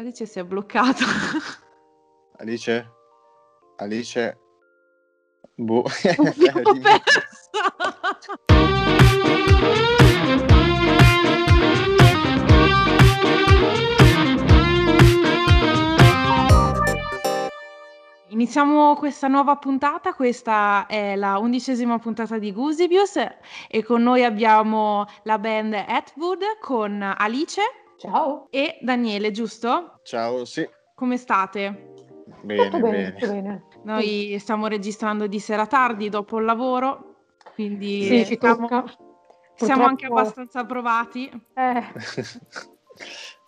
Alice si è bloccata. Alice? Alice? Boh. L'ho Dimmi- Iniziamo questa nuova puntata, questa è la undicesima puntata di Gusibius e con noi abbiamo la band Atwood con Alice Ciao. e Daniele, giusto? Ciao, sì. Come state? Bene, tutto bene, bene. tutto bene. Noi stiamo registrando di sera tardi dopo il lavoro, quindi Sì, ci siamo, tocca. siamo anche abbastanza provati. Eh,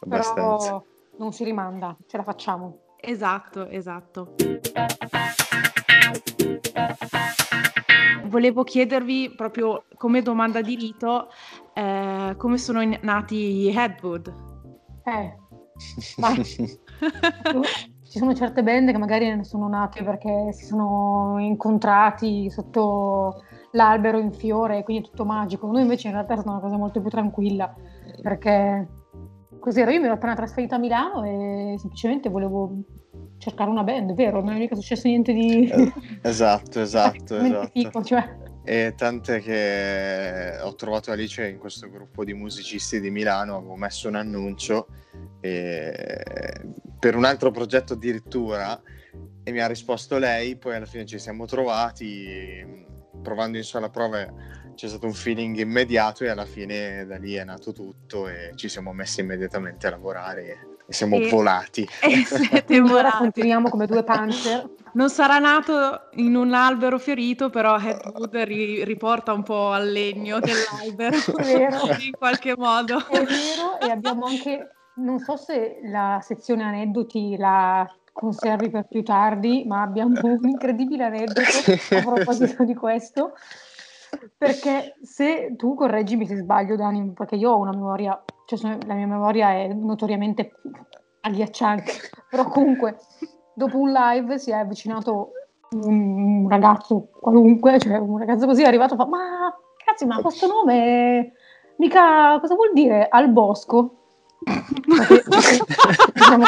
Abbastanza. però non si rimanda, ce la facciamo. Esatto, esatto. Volevo chiedervi proprio come domanda di rito eh, come sono nati gli Headwood. Eh, ma ci sono certe band che magari ne sono nate perché si sono incontrati sotto l'albero in fiore e quindi è tutto magico. Noi invece in realtà è stata una cosa molto più tranquilla perché cos'era? Io mi ero appena trasferita a Milano e semplicemente volevo cercare una band, vero? Non è mica successo niente di... Eh, esatto, esatto, esatto. figo, cioè. E tant'è che ho trovato Alice in questo gruppo di musicisti di Milano, avevo messo un annuncio e- per un altro progetto addirittura e mi ha risposto lei, poi alla fine ci siamo trovati, provando in sola prova c'è stato un feeling immediato e alla fine da lì è nato tutto e ci siamo messi immediatamente a lavorare e siamo E- volati. E siete volati. continuiamo come due panzer. Non sarà nato in un albero fiorito, però Headwood ri- riporta un po' al legno dell'albero in qualche modo. È vero, e abbiamo anche, non so se la sezione aneddoti la conservi per più tardi, ma abbiamo un incredibile aneddoto a proposito di questo. Perché se tu correggimi se sbaglio, Dani, perché io ho una memoria, cioè sono- la mia memoria è notoriamente agghiacciante, però comunque dopo un live si è avvicinato un, un ragazzo qualunque, cioè un ragazzo così è arrivato e fa: Ma cazzo, ma questo nome mica cosa vuol dire al bosco? Siamo,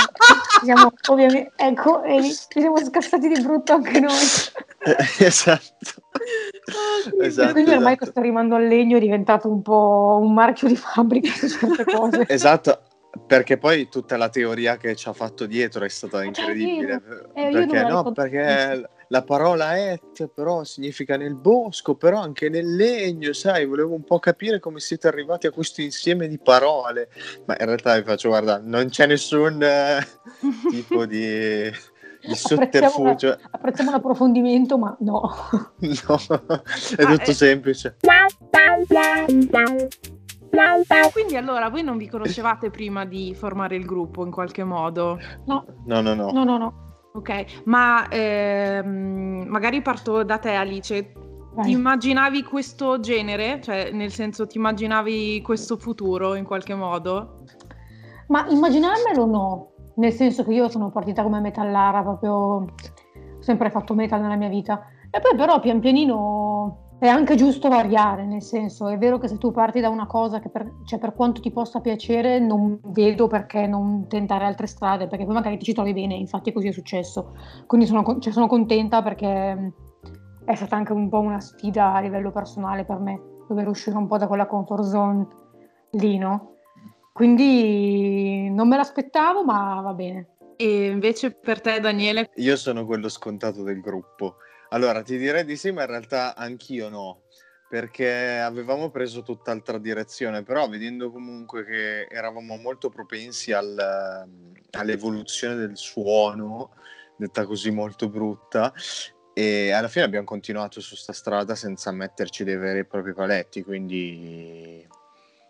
siamo ovviamente, ecco, e lì ci siamo scassati di brutto anche noi. esatto. Esatto, Quindi ormai esatto. questo rimando al legno è diventato un po' un marchio di fabbrica su certe cose. Esatto, perché poi tutta la teoria che ci ha fatto dietro è stata Ah, incredibile. Eh, perché la no, ricordo. perché la parola et però significa nel bosco, però anche nel legno, sai, volevo un po' capire come siete arrivati a questo insieme di parole. Ma in realtà vi faccio guardare, non c'è nessun eh, tipo di, Apprezziamo, sotterfugio. apprezziamo l'approfondimento, ma no. No, è Ah, tutto eh. semplice. Quindi allora voi non vi conoscevate prima di formare il gruppo in qualche modo? No, No, no, no. no, no, no. Ok, ma ehm, magari parto da te Alice. Vai. Ti immaginavi questo genere? Cioè, nel senso, ti immaginavi questo futuro in qualche modo? Ma immaginarmelo no, nel senso che io sono partita come metallara, proprio ho sempre fatto metal nella mia vita. E poi però pian pianino è anche giusto variare, nel senso è vero che se tu parti da una cosa che per, cioè, per quanto ti possa piacere non vedo perché non tentare altre strade, perché poi magari ti ci trovi bene, infatti così è successo. Quindi sono, cioè, sono contenta perché è stata anche un po' una sfida a livello personale per me, dover uscire un po' da quella comfort zone lì, no? Quindi non me l'aspettavo, ma va bene. E invece per te, Daniele, Io sono quello scontato del gruppo. Allora, ti direi di sì, ma in realtà anch'io no, perché avevamo preso tutt'altra direzione, però vedendo comunque che eravamo molto propensi al- all'evoluzione del suono, detta così molto brutta, e alla fine abbiamo continuato su sta strada senza metterci dei veri e propri paletti, quindi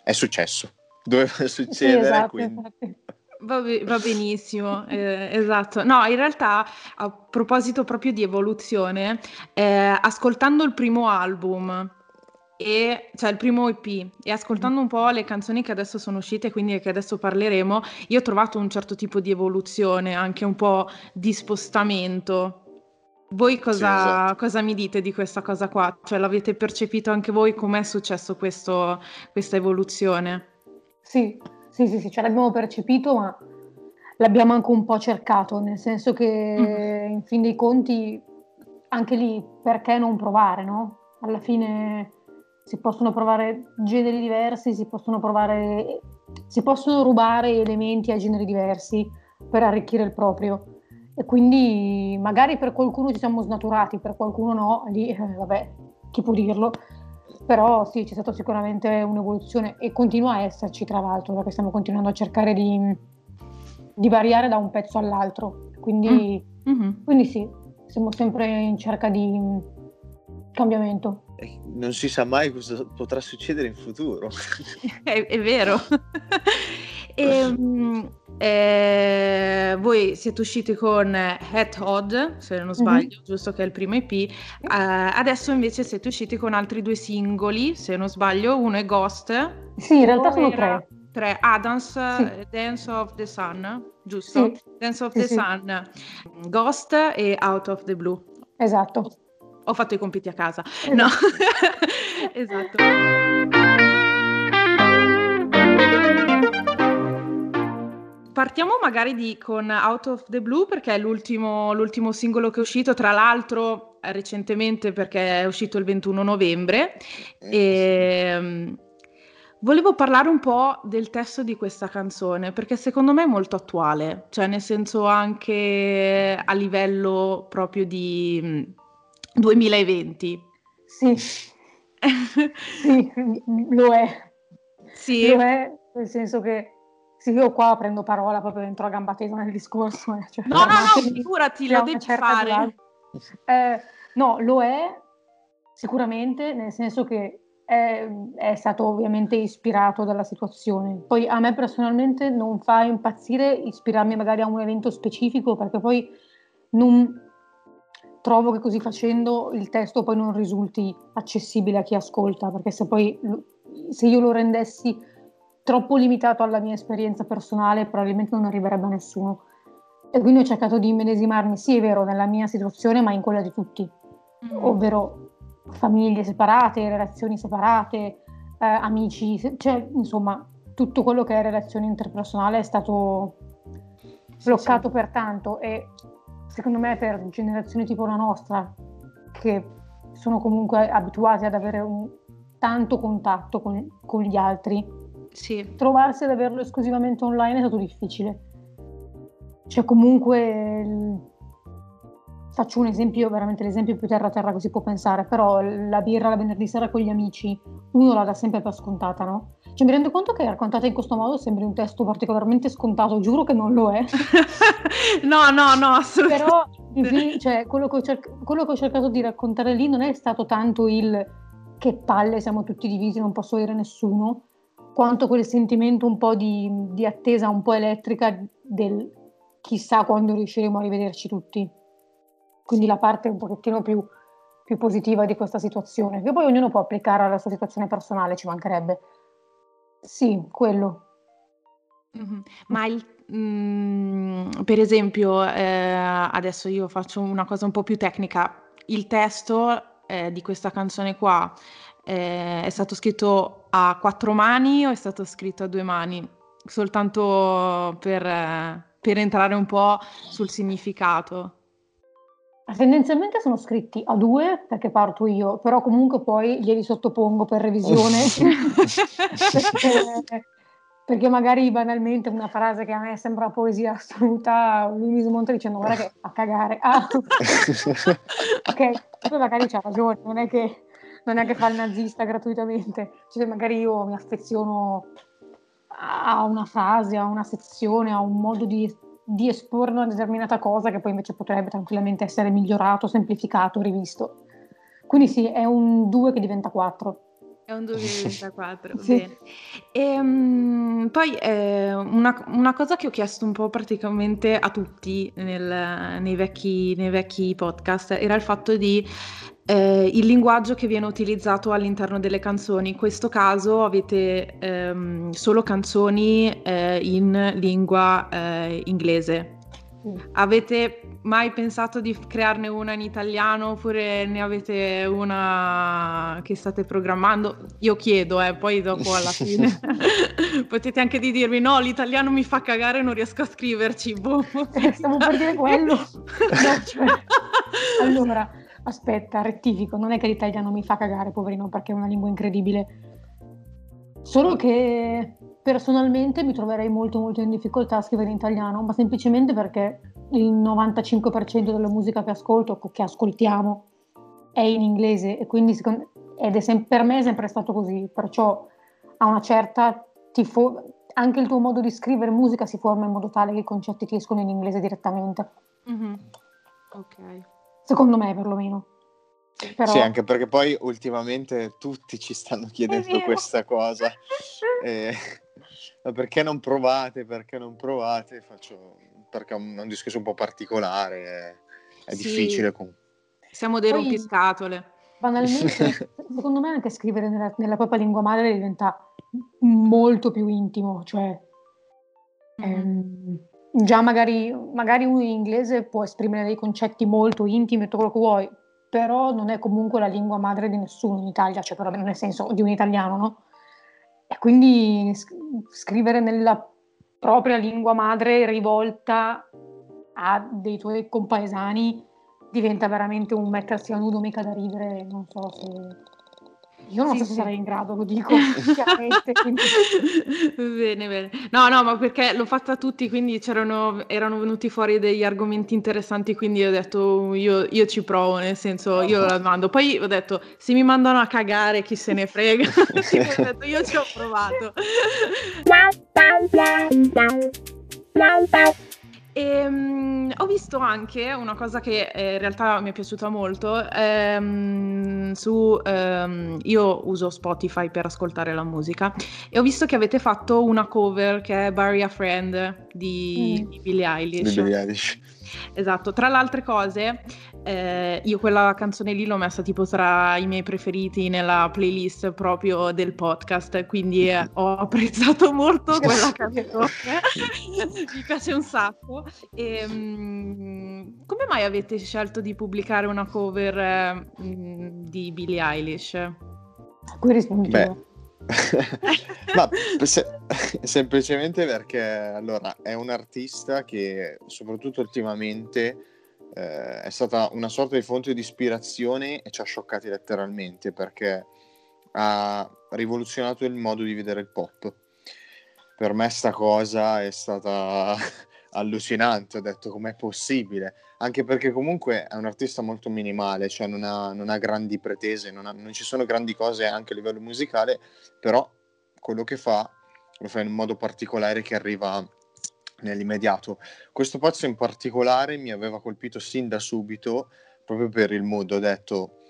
è successo. Doveva Sì, succedere, esatto, quindi... infatti. va, be- va benissimo, eh, esatto. No, in realtà, a proposito proprio di evoluzione, eh, ascoltando il primo album, e, cioè il primo EP, e ascoltando un po' le canzoni che adesso sono uscite, quindi che adesso parleremo, io ho trovato un certo tipo di evoluzione, anche un po' di spostamento. Voi cosa, esatto. cosa mi dite di questa cosa qua? Cioè l'avete percepito anche voi? Com'è successo questo- questa evoluzione? Sì, sì, sì, sì, ce l'abbiamo percepito, ma l'abbiamo anche un po' cercato, nel senso che mm. in fin dei conti anche lì perché non provare, no? Alla fine si possono provare generi diversi, si possono provare si possono rubare elementi a generi diversi per arricchire il proprio. E quindi magari per qualcuno ci siamo snaturati, per qualcuno no, lì eh, vabbè, chi può dirlo. Però sì, c'è stata sicuramente un'evoluzione e continua a esserci tra l'altro, perché stiamo continuando a cercare di, di variare da un pezzo all'altro. Quindi, mm-hmm. quindi sì, siamo sempre in cerca di cambiamento. Non si sa mai cosa potrà succedere in futuro. è, è vero. e, ehm, eh, voi siete usciti con Hat Odd, se non sbaglio, mm-hmm. giusto che è il primo EP. Uh, adesso invece siete usciti con altri due singoli, se non sbaglio, uno è Ghost. Sì, in realtà sono tre. Tre, Adams, sì. Dance of the Sun, giusto? Sì. Dance of sì, the. Sun, Ghost e Out of the Blue. Esatto. Ho fatto i compiti a casa. No, esatto. Partiamo magari di, con Out of the Blue perché è l'ultimo, l'ultimo singolo che è uscito, tra l'altro recentemente perché è uscito il 21 novembre. Eh, e, um, Volevo parlare un po' del testo di questa canzone, perché secondo me è molto attuale, cioè nel senso anche a livello proprio di 2020. Sì, sì lo è. Sì. Lo è, nel senso che sì, io qua prendo parola proprio dentro a gamba tesa nel discorso. Eh, cioè, no, no, no, figurati, lo devi fare. Eh, no, lo è sicuramente, nel senso che è, è, stato ovviamente ispirato dalla situazione. Poi a me personalmente non fa impazzire ispirarmi magari a un evento specifico perché poi non trovo che così facendo il testo poi non risulti accessibile a chi ascolta, perché se poi se io lo rendessi troppo limitato alla mia esperienza personale probabilmente non arriverebbe a nessuno. E quindi ho cercato di immedesimarmi, sì è vero, nella mia situazione, ma in quella di tutti, mm. ovvero famiglie separate, relazioni separate, eh, amici, cioè insomma tutto quello che è relazione interpersonale è stato bloccato sì. per tanto e secondo me per generazioni tipo la nostra che sono comunque abituati ad avere un, tanto contatto con, con gli altri, sì. trovarsi ad averlo esclusivamente online è stato difficile. Cioè comunque Faccio un esempio, veramente l'esempio più terra terra che si può pensare, però la birra la venerdì sera con gli amici, uno la dà sempre per scontata, no? Cioè mi rendo conto che raccontata in questo modo sembri un testo particolarmente scontato, giuro che non lo è. no, no, no, assolutamente. Però cioè, quello, che cerc- quello che ho cercato di raccontare lì non è stato tanto il che palle, siamo tutti divisi, non posso dire nessuno, quanto quel sentimento un po' di, di attesa, un po' elettrica del chissà quando riusciremo a rivederci tutti quindi la parte un pochettino più, più positiva di questa situazione, che poi ognuno può applicare alla sua situazione personale, ci mancherebbe. Sì, quello. Mm-hmm. Ma il, mm, per esempio, eh, adesso io faccio una cosa un po' più tecnica, il testo eh, di questa canzone qua eh, è stato scritto a quattro mani o è stato scritto a due mani? Soltanto per, eh, per entrare un po' sul significato. Tendenzialmente sono scritti a due perché parto io, però comunque poi glieli sottopongo per revisione perché, perché, magari banalmente una frase che a me sembra poesia assoluta, lui mi smonta dicendo guarda che a cagare. Ah. ok, poi magari c'ha ragione, non è, che, non è che fa il nazista gratuitamente, cioè magari io mi affeziono a una frase, a una sezione, a un modo di di esporre una determinata cosa che poi invece potrebbe tranquillamente essere migliorato, semplificato, rivisto. Quindi sì, è un 2 che diventa 4. È un 2 che diventa 4, sì. bene. E, um, poi eh, una, una, cosa che ho chiesto un po' praticamente a tutti nel, nei, vecchi, nei vecchi podcast era il fatto di eh, il linguaggio che viene utilizzato all'interno delle canzoni. In questo caso avete ehm, solo canzoni eh, in lingua eh, inglese. Avete mai pensato di crearne una in italiano oppure ne avete una che state programmando? Io chiedo, eh, poi dopo alla fine potete anche di dirmi no, l'italiano mi fa cagare, non riesco a scriverci. Boh. Eh, stavo per dire quello. No, cioè... allora, aspetta, rettifico, non è che l'italiano mi fa cagare, poverino, perché è una lingua incredibile. Solo che personalmente mi troverei molto molto in difficoltà a scrivere in italiano, ma semplicemente perché il 95% della musica che ascolto, che ascoltiamo, è in inglese e quindi secondo, ed è sem- per me è sempre stato così, perciò a una certa fo- anche il tuo modo di scrivere musica si forma in modo tale che i concetti ti escono in inglese direttamente. Mm-hmm. Ok. Secondo me perlomeno. Però... Sì, anche perché poi ultimamente tutti ci stanno chiedendo questa cosa. E... Perché non provate? Perché non provate? Faccio... Perché è un, discorso un po' particolare, è, è sì. difficile. Con... Siamo dei poi, rompiscatole. Banalmente, secondo me anche scrivere nella, nella, propria lingua madre diventa molto più intimo, cioè... Mm. Ehm, già magari, magari uno in inglese può esprimere dei concetti molto intimi, tutto quello che vuoi, però non è comunque la lingua madre di nessuno in Italia, cioè però nel senso di un italiano, no? E quindi scrivere nella propria lingua madre rivolta a dei tuoi compaesani diventa veramente un mettersi a nudo mica da ridere, non so se io non sì, so se sì. sarei in grado, lo dico chiaramente. quindi... bene, bene. No, no, ma perché l'ho fatta tutti, quindi erano venuti fuori degli argomenti interessanti, quindi ho detto io, io ci provo, nel senso io la mando. Poi ho detto se mi mandano a cagare chi se ne frega, ho detto io ci ho provato. E, um, ho visto anche una cosa che eh, in realtà mi è piaciuta molto. Ehm, su, ehm, io uso Spotify per ascoltare la musica e ho visto che avete fatto una cover che è Bury a Friend di, mm. di Billie Eilish. Di Billie Eilish. Esatto, tra le altre cose, eh, io quella canzone lì l'ho messa tipo tra i miei preferiti nella playlist proprio del podcast, quindi eh, ho apprezzato molto quella canzone, mi piace un sacco. E, mh, come mai avete scelto di pubblicare una cover eh, mh, di Billie Eilish? Cui rispondi Beh. Ma se- semplicemente perché allora è un artista che soprattutto ultimamente eh, è stata una sorta di fonte di ispirazione e ci ha scioccati letteralmente perché ha rivoluzionato il modo di vedere il pop. Per me sta cosa è stata allucinante, ho detto com'è possibile, anche perché comunque è un artista molto minimale, cioè non ha, non ha grandi pretese, non, ha, non, ci sono grandi cose anche a livello musicale, però quello che fa lo fa in un modo particolare che arriva nell'immediato. Questo pezzo in particolare mi aveva colpito sin da subito, proprio per il mood, ho detto,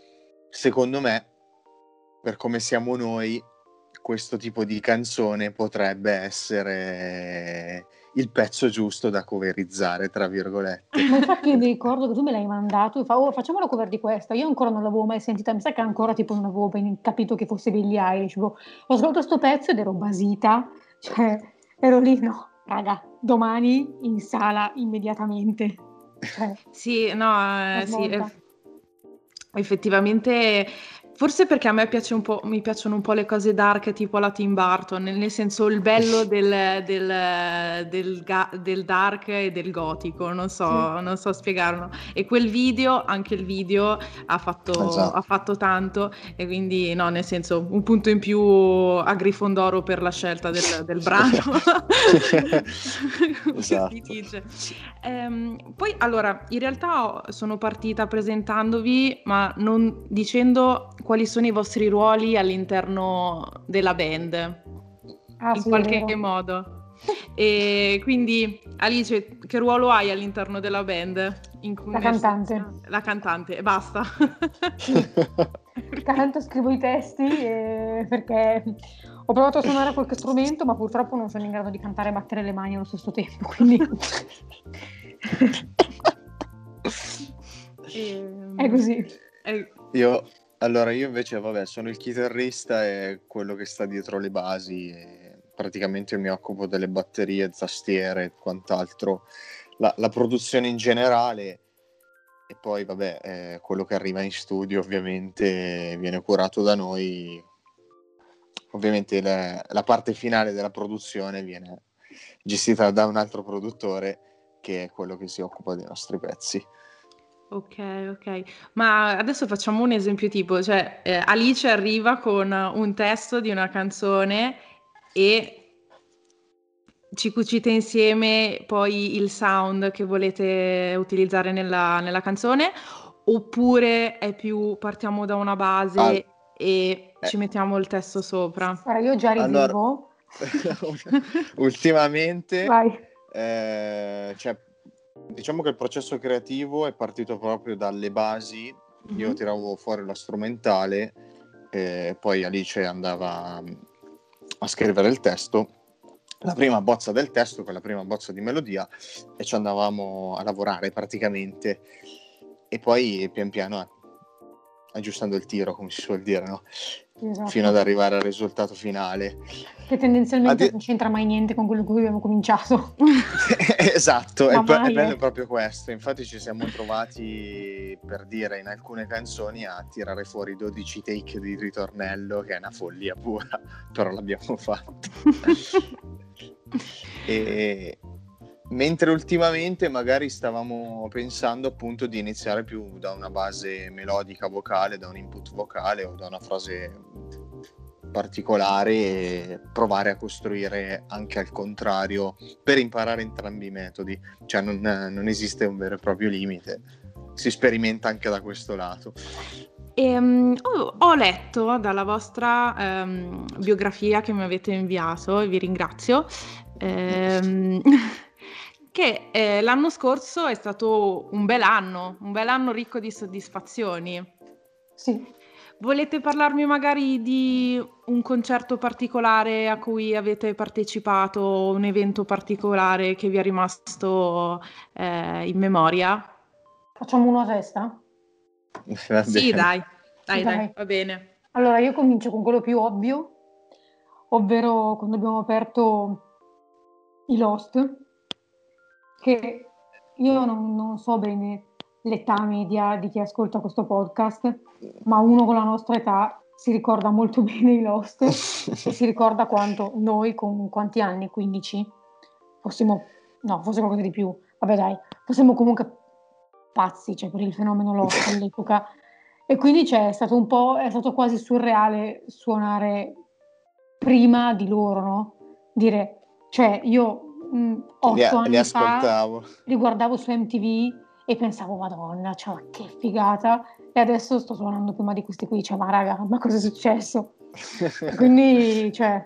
secondo me, per come siamo noi, questo tipo di canzone potrebbe essere il pezzo giusto da coverizzare, tra virgolette. Ma infatti ricordo che tu me l'hai mandato e fa, oh, facciamo la cover di questa. Io ancora non l'avevo mai sentita, mi sa che ancora tipo non avevo ben capito che fosse Billie Eilish. Ho ascoltato questo pezzo ed ero basita, cioè ero lì, no, raga, domani in sala immediatamente. Cioè, sì, no, eh, sì, effettivamente Forse perché a me piace mi piacciono un po' le cose dark tipo la Tim Burton, nel, senso il bello del, del, del, del, dark e del gotico, non so, sì. non so spiegarlo. E quel video, anche il video, ha fatto, esatto. ha fatto, tanto e quindi no, nel senso un punto in più a Grifondoro per la scelta del, brano. esatto. ehm, poi allora, in realtà sono partita presentandovi, ma non dicendo quali sono i vostri ruoli all'interno della band, ah, in sì, qualche modo. E quindi Alice, che ruolo hai all'interno della band? In la cantante. La cantante, e basta. Canto, scrivo i testi e... perché ho provato a suonare qualche strumento, ma purtroppo non sono in grado di cantare e battere le mani allo stesso tempo, quindi... e... Ehm, È così. Io allora, io invece, vabbè, sono il chitarrista e quello che sta dietro le basi. praticamente mi occupo delle batterie, tastiere e quant'altro. la, la produzione in generale e poi vabbè eh, quello che arriva in studio ovviamente viene curato da noi ovviamente le, la parte finale della produzione viene gestita da un altro produttore che è quello che si occupa dei nostri pezzi Ok, ok. Ma adesso facciamo un esempio tipo, cioè eh, Alice arriva con un testo di una canzone e ci cucite insieme poi il sound che volete utilizzare nella, nella canzone oppure è più partiamo da una base ah, e eh. ci mettiamo il testo sopra? Guarda, io già arrivo. Allora, ultimamente, eh, cioè, diciamo che il processo creativo è partito proprio dalle basi. Mm-hmm. Io tiravo fuori la strumentale e poi Alice andava a scrivere il testo la prima bozza del testo con la prima bozza di melodia e ci andavamo a lavorare praticamente e poi pian piano aggiustando il tiro come si suol dire no? Esatto. fino ad arrivare al risultato finale. Che tendenzialmente Ad... non c'entra mai niente con quello con cui abbiamo cominciato. Esatto è, è bello proprio questo. Infatti ci siamo trovati per dire in alcune canzoni a tirare fuori 12 take di ritornello che è una follia pura però l'abbiamo fatto. E, mentre ultimamente magari stavamo pensando appunto di iniziare più da una base melodica vocale, da un input vocale o da una frase particolare e provare a costruire anche al contrario per imparare entrambi i metodi, cioè non, non esiste un vero e proprio limite, si sperimenta anche da questo lato. E, um, ho, ho, letto dalla vostra um, biografia che mi avete inviato e vi ringrazio ehm, che eh, l'anno scorso è stato un bel anno, un bel anno ricco di soddisfazioni. Sì. Volete parlarmi magari di un concerto particolare a cui avete partecipato, un evento particolare che vi è rimasto eh, in memoria? Facciamo uno a testa? sì, dai. Dai, dai, dai, va bene. Allora, io comincio con quello più ovvio, ovvero quando abbiamo aperto i Lost, che io non, non so bene l'età media di chi ascolta questo podcast, ma uno con la nostra età si ricorda molto bene i Lost e si ricorda quanto noi con quanti anni? 15? Fossimo, no, forse qualcosa di più. Vabbè dai, fossimo comunque pazzi cioè, per il fenomeno Lost all'epoca. E quindi cioè, è stato un po', è stato quasi surreale suonare prima di loro, no? Dire, cioè, io mh, mm, otto li, anni li ascoltavo. fa li guardavo su MTV e pensavo, madonna, cioè, che figata. E adesso sto suonando prima di questi qui, cioè, ma raga, ma cosa è successo? Quindi, cioè,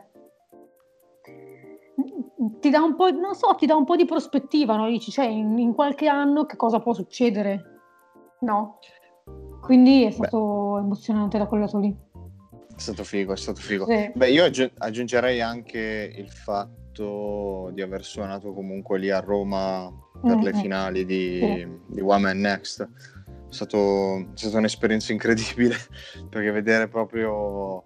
ti dà un po', non so, ti dà un po' di prospettiva, no? Dici, cioè, in, in qualche anno che cosa può succedere? No? Quindi è stato Beh. emozionante da quel lato lì. È stato figo, è stato figo. Sì. Beh, io aggiungerei anche il fatto fatto di aver suonato comunque lì a Roma per mm-hmm. le finali di, mm. di One Man Next. È, stato, è stata un'esperienza incredibile perché vedere proprio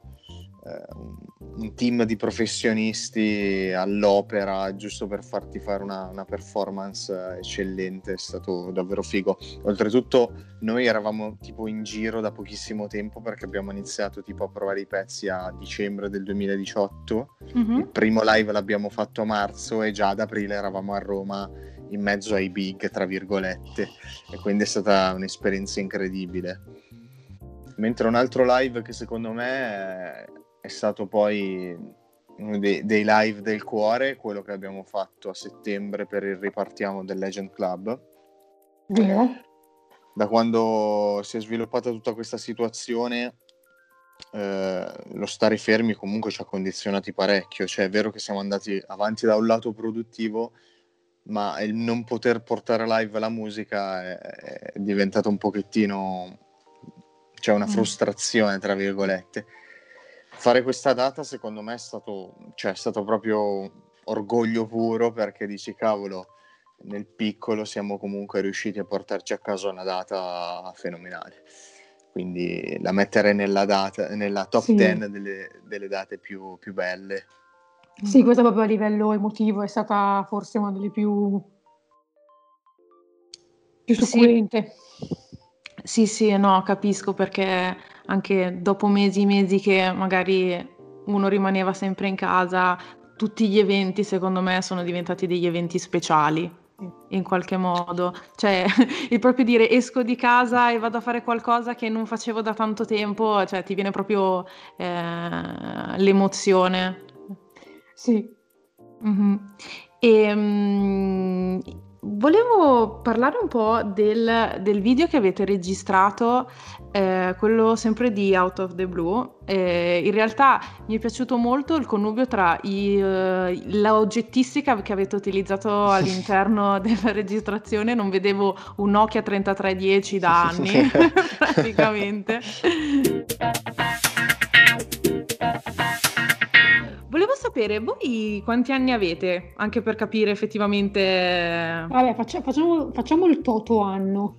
un team di professionisti all'opera giusto per farti fare una, una, performance eccellente è stato davvero figo. Oltretutto noi eravamo tipo in giro da pochissimo tempo perché abbiamo iniziato tipo a provare i pezzi a dicembre del 2018 mm-hmm. il primo live l'abbiamo fatto a marzo e già ad aprile eravamo a Roma in mezzo ai big tra virgolette. E quindi è stata un'esperienza incredibile. Mentre un altro live che secondo me è stato poi uno dei, dei, live del cuore, quello che abbiamo fatto a settembre per il ripartiamo del Legend Club. Vero. Da quando si è sviluppata tutta questa situazione, eh, lo stare fermi comunque ci ha condizionati parecchio. Cioè, è vero che siamo andati avanti da un lato produttivo, ma il non poter portare live la musica è, è diventato un pochettino. c'è cioè una mm. frustrazione, tra virgolette fare questa data secondo me è stato, cioè, è stato proprio orgoglio puro perché dici cavolo nel piccolo siamo comunque riusciti a portarci a casa una data fenomenale quindi la mettere nella, data, nella top sì. 10 delle, delle date più, più, belle sì, questa proprio a livello emotivo è stata forse una delle più più succulente. Sì, sì, no, capisco perché anche dopo mesi e mesi che magari uno rimaneva sempre in casa, tutti gli eventi secondo me sono diventati degli eventi speciali in qualche modo, cioè il proprio dire esco di casa e vado a fare qualcosa che non facevo da tanto tempo, cioè ti viene proprio eh, l'emozione. Sì. Mm-hmm. E, um, Volevo parlare un po' del, del video che avete registrato, eh, quello sempre di Out of the Blue. Eh, in realtà mi è piaciuto molto il connubio tra i, uh, la oggettistica che avete utilizzato all'interno della registrazione. Non vedevo un Nokia 3310 da anni, praticamente. sapere, voi quanti anni avete? Anche per capire effettivamente... Vabbè, faccia, facciamo, facciamo, il toto anno.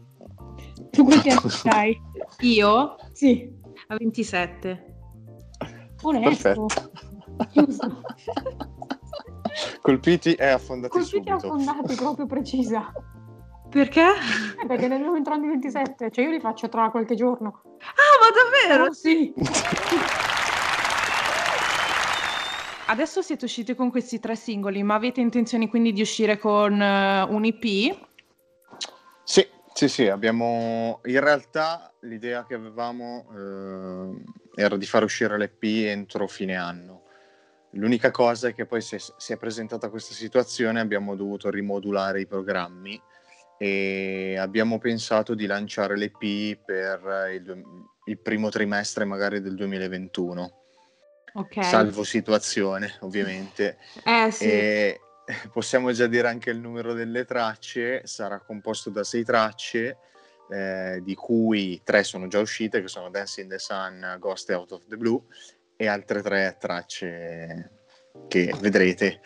Tu quanti anni hai? Io? Sì. A 27. Onesto. Colpiti e affondati Colpiti e affondati, proprio precisa. Perché? Eh, perché nel mio entrando 27, cioè io li faccio tra qualche giorno. Ah, ma davvero? Oh, sì. Adesso siete usciti con questi tre singoli, ma avete intenzione quindi di uscire con uh, un EP? Sì, sì, sì, abbiamo in realtà l'idea che avevamo eh, era di far uscire l'EP entro fine anno. L'unica cosa è che poi è, si è presentata questa situazione, abbiamo dovuto rimodulare i programmi e abbiamo pensato di lanciare l'EP per il, il primo trimestre magari del 2021 Okay. salvo situazione ovviamente. Eh, sì. E possiamo già dire anche il numero delle tracce, sarà composto da sei tracce, eh, di cui tre sono già uscite, che sono Dance in the Sun, Ghost Out of the Blue, e altre tre tracce che vedrete,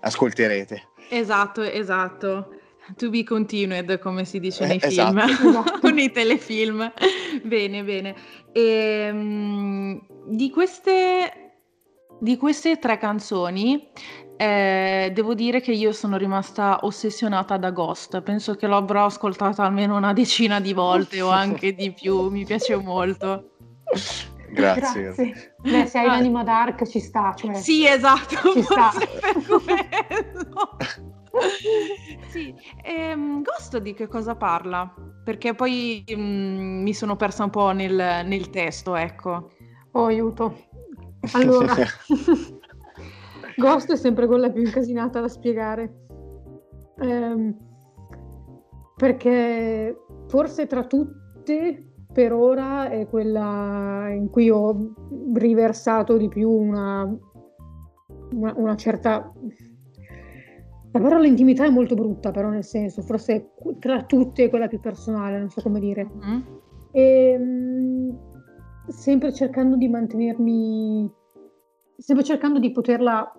ascolterete. Esatto, esatto. To be continued, come si dice nei eh, film, esatto. con i telefilm. bene, bene. E, um, di, queste, di queste tre canzoni, eh, devo dire che io sono rimasta ossessionata da Ghost. Penso che l'avrò ascoltata almeno una decina di volte o anche di più. Mi piace molto. Grazie. Grazie. Beh, se hai ah. l'anima dark ci sta. Cioè... Sì, esatto. Ci sta. sì, ehm, Ghost di che cosa parla? Perché poi mh, mm, mi sono persa un po' nel, nel testo, ecco. Oh, aiuto. Allora, Ghost è sempre quella più incasinata da spiegare. Ehm, perché forse tra tutte per ora è quella in cui ho riversato di più una, una, una certa la parola intimità è molto brutta, però nel senso, forse tra tutte è quella più personale, non so come dire. Mm. E, ehm, sempre cercando di mantenermi, sempre cercando di poterla,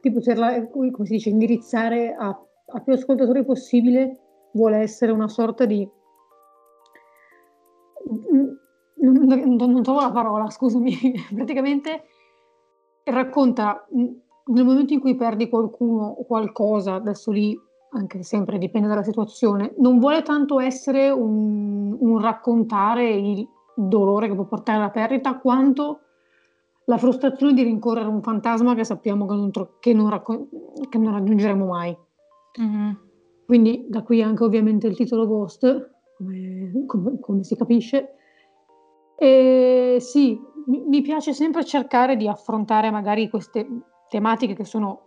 di poterla eh, come si dice, indirizzare a, a più ascoltatori possibile, vuole essere una sorta di... Non, non, non trovo la parola, scusami, praticamente racconta nel momento in cui perdi qualcuno o qualcosa, adesso lì anche sempre dipende dalla situazione, non vuole tanto essere un, un raccontare il dolore che può portare alla perdita, quanto la frustrazione di rincorrere un fantasma che sappiamo che non, tro- che non, racco- che non raggiungeremo mai. Mm-hmm. Quindi da qui anche ovviamente il titolo Ghost, come, come, come si capisce. E sì, mi, mi piace sempre cercare di affrontare magari queste tematiche che sono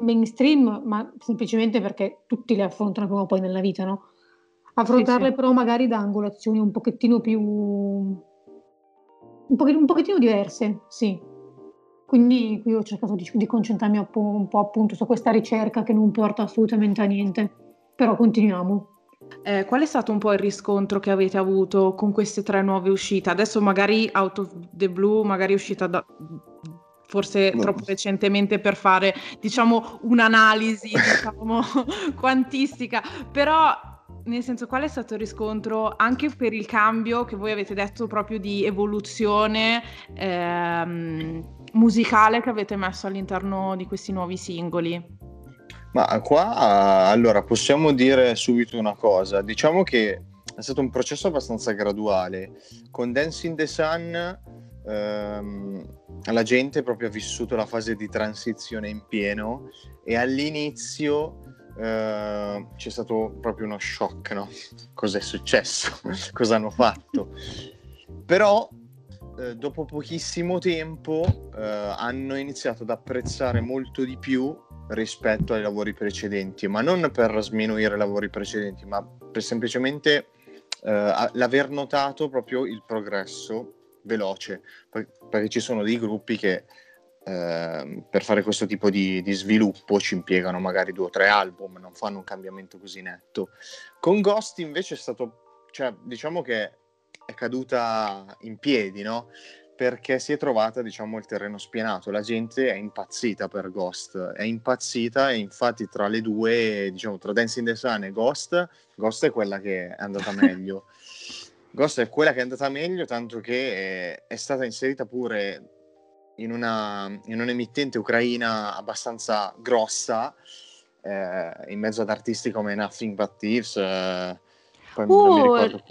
mainstream, ma semplicemente perché tutti le affrontano prima o poi nella vita, no? Affrontarle sì, sì. però magari da angolazioni un pochettino più... un, pochettino, un pochettino diverse, sì. Quindi qui ho cercato di, di concentrarmi un po', un po' appunto su questa ricerca che non porta assolutamente a niente, però continuiamo. Eh, qual è stato un po' il riscontro che avete avuto con queste tre nuove uscite? Adesso magari Out of the Blue, magari è uscita da, forse troppo recentemente per fare, diciamo, un'analisi, diciamo, quantistica, però nel senso qual è stato il riscontro anche per il cambio che voi avete detto proprio di evoluzione ehm, musicale che avete messo all'interno di questi nuovi singoli? Ma qua allora possiamo dire subito una cosa. Diciamo che è stato un processo abbastanza graduale. Con Dance in the Sun ehm, la gente proprio ha vissuto la fase di transizione in pieno e all'inizio eh, c'è stato proprio uno shock, no? Cos'è successo? Cosa hanno fatto? Però eh, dopo pochissimo tempo eh, hanno iniziato ad apprezzare molto di più rispetto ai lavori precedenti, ma non per sminuire i lavori precedenti, ma per semplicemente eh, l'aver notato proprio il progresso veloce, perché ci sono dei gruppi che eh, per fare questo tipo di, di, sviluppo ci impiegano magari due o tre album, non fanno un cambiamento così netto. Con Ghost invece è stato, cioè diciamo che è caduta in piedi, no? perché si è trovata diciamo il terreno spianato la gente è impazzita per Ghost è impazzita e infatti tra le due diciamo tra Dancing the Sun e Ghost Ghost è quella che è andata meglio Ghost è quella che è andata meglio tanto che è, è stata inserita pure in, una, in un'emittente ucraina abbastanza grossa eh, in mezzo ad artisti come Nothing But Thieves eh, poi uh, non mi uh, ricordo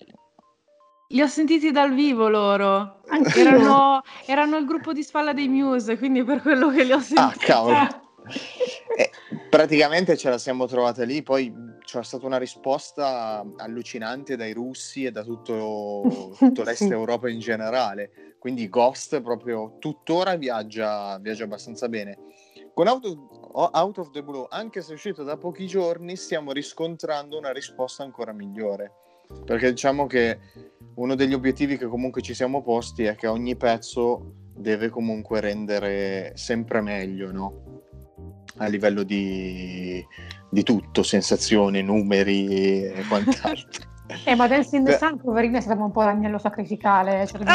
li ho sentiti dal vivo loro. Erano, erano, il gruppo di spalla dei Muse, quindi per quello che li ho sentiti. Ah, cavolo. eh, praticamente ce la siamo trovata lì, poi c'è stata una risposta allucinante dai russi e da tutto, tutto l'est Europa in generale. Quindi Ghost proprio tuttora viaggia, viaggia abbastanza bene. Con Out of, Out of the Blue, anche se è uscito da pochi giorni, stiamo riscontrando una risposta ancora migliore. Perché diciamo che uno degli obiettivi che comunque ci siamo posti è che ogni pezzo deve comunque rendere sempre meglio, no? A livello di, di tutto, sensazioni, numeri e quant'altro. eh, ma Dance in the Sun, poverina, è stato un po' l'agnello sacrificale. Cioè,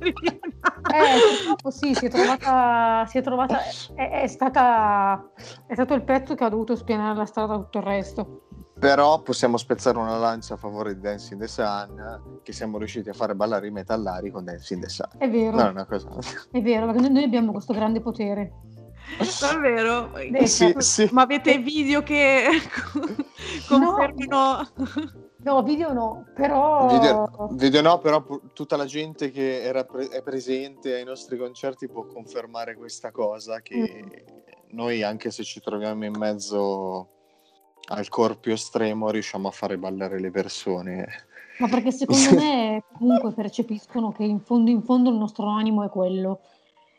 eh, purtroppo sì, si è trovata, si è, trovata è, è, stata, è stato il pezzo che ha dovuto spianare la strada tutto il resto. Però possiamo spezzare una lancia a favore di Dancing the Sun, che siamo riusciti a fare ballare i metallari con Dancing the Sun. È vero. No, è. È vero, perché noi abbiamo questo grande potere. Davvero? Sì, sì. Ma avete video che confermano... No. no. video no, però... Video, video, no, però tutta la gente che era pre- è presente ai nostri concerti può confermare questa cosa, che mm. noi anche se ci troviamo in mezzo al corpo estremo riusciamo a fare ballare le persone. Ma perché secondo me comunque percepiscono che in fondo in fondo il nostro animo è quello.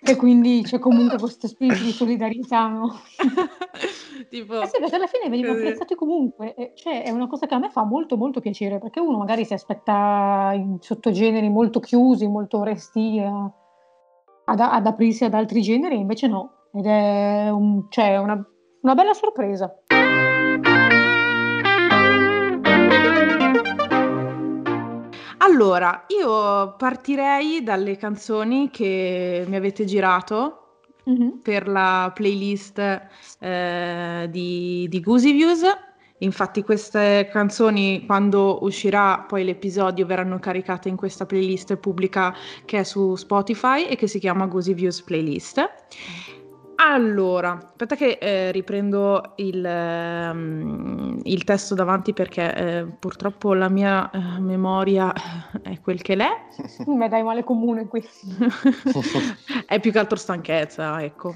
E quindi c'è comunque questo spirito di solidarietà, no? tipo... Eh sì, perché alla fine veniamo apprezzati comunque. Cioè, è una cosa che a me fa molto molto piacere, perché uno magari si aspetta in sottogeneri molto chiusi, molto resti a, ad, ad, aprirsi ad altri generi, invece no. Ed è un, cioè, una, una bella sorpresa. Allora, io partirei dalle canzoni che mi avete girato mm-hmm. per la playlist eh, di, di Goosey Views. Infatti queste canzoni quando uscirà poi l'episodio verranno caricate in questa playlist pubblica che è su Spotify e che si chiama Goosey Views Playlist. Allora, aspetta che eh, riprendo il, um, il, testo davanti perché eh, purtroppo la mia eh, memoria è quel che l'è. Mi dai male comune qui. è più che altro stanchezza, ecco.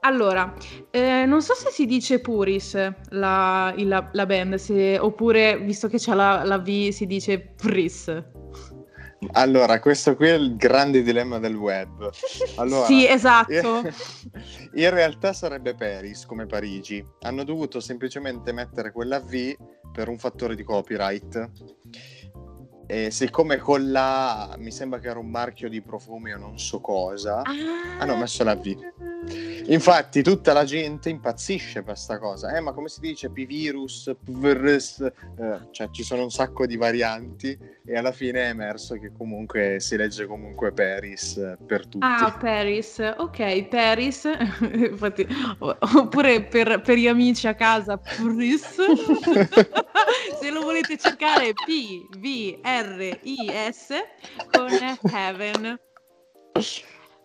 Allora, eh, non so se si dice Puris la, la, la band, se, oppure visto che c'è la, la V si dice Pris. Allora, questo qui è il grande dilemma del web. Allora, sì, esatto. In realtà sarebbe Paris come Parigi. Hanno dovuto semplicemente mettere quella V per un fattore di copyright. E siccome con la mi sembra che era un marchio di profumi o non so cosa, ah. hanno messo la V. Infatti, tutta la gente impazzisce per questa cosa. Eh, ma come si dice? P-virus, P-virus, eh, cioè ci sono un sacco di varianti e alla fine è emerso che comunque si legge comunque Paris eh, per tutti. Ah, Paris, ok, Paris. Infatti, oppure per, per, gli amici a casa, Paris. Se lo volete cercare, P-V-R-I-S con Heaven.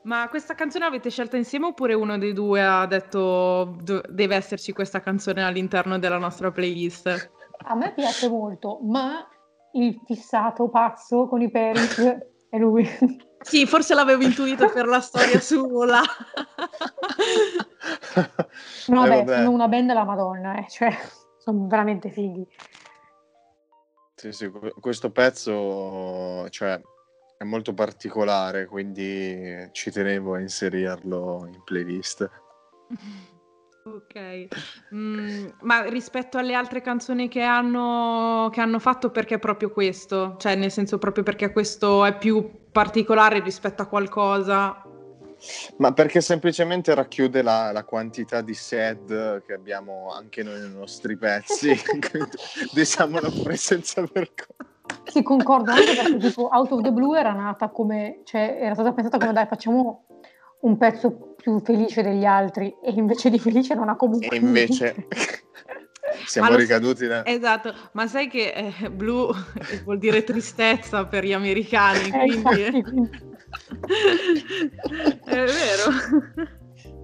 Ma questa canzone l'avete scelta insieme oppure uno dei due ha detto deve esserci questa canzone all'interno della nostra playlist? A me piace molto, ma il fissato pazzo con i Peris è lui. Sì, forse l'avevo intuito per la storia sua. no, eh, vabbè, sono una band della Madonna, eh, cioè, sono veramente fighi. Sì, sì, questo pezzo, cioè, è molto particolare, quindi ci tenevo a inserirlo in playlist. Ok, mm, ma rispetto alle altre canzoni che hanno, che hanno fatto, perché proprio questo? Cioè, nel senso proprio perché questo è più particolare rispetto a qualcosa? Ma perché semplicemente racchiude la, la quantità di sad che abbiamo anche noi nei nostri pezzi, quindi diciamolo pure senza vergogna. Sì, concordo anche perché tipo Out of the Blue era nata come, cioè era stata pensata come dai facciamo un pezzo più felice degli altri e invece di felice non ha comunque E invece siamo ma ricaduti da... Esatto, ma sai che eh, blu vuol dire tristezza per gli americani, eh, quindi... Infatti, quindi... È vero.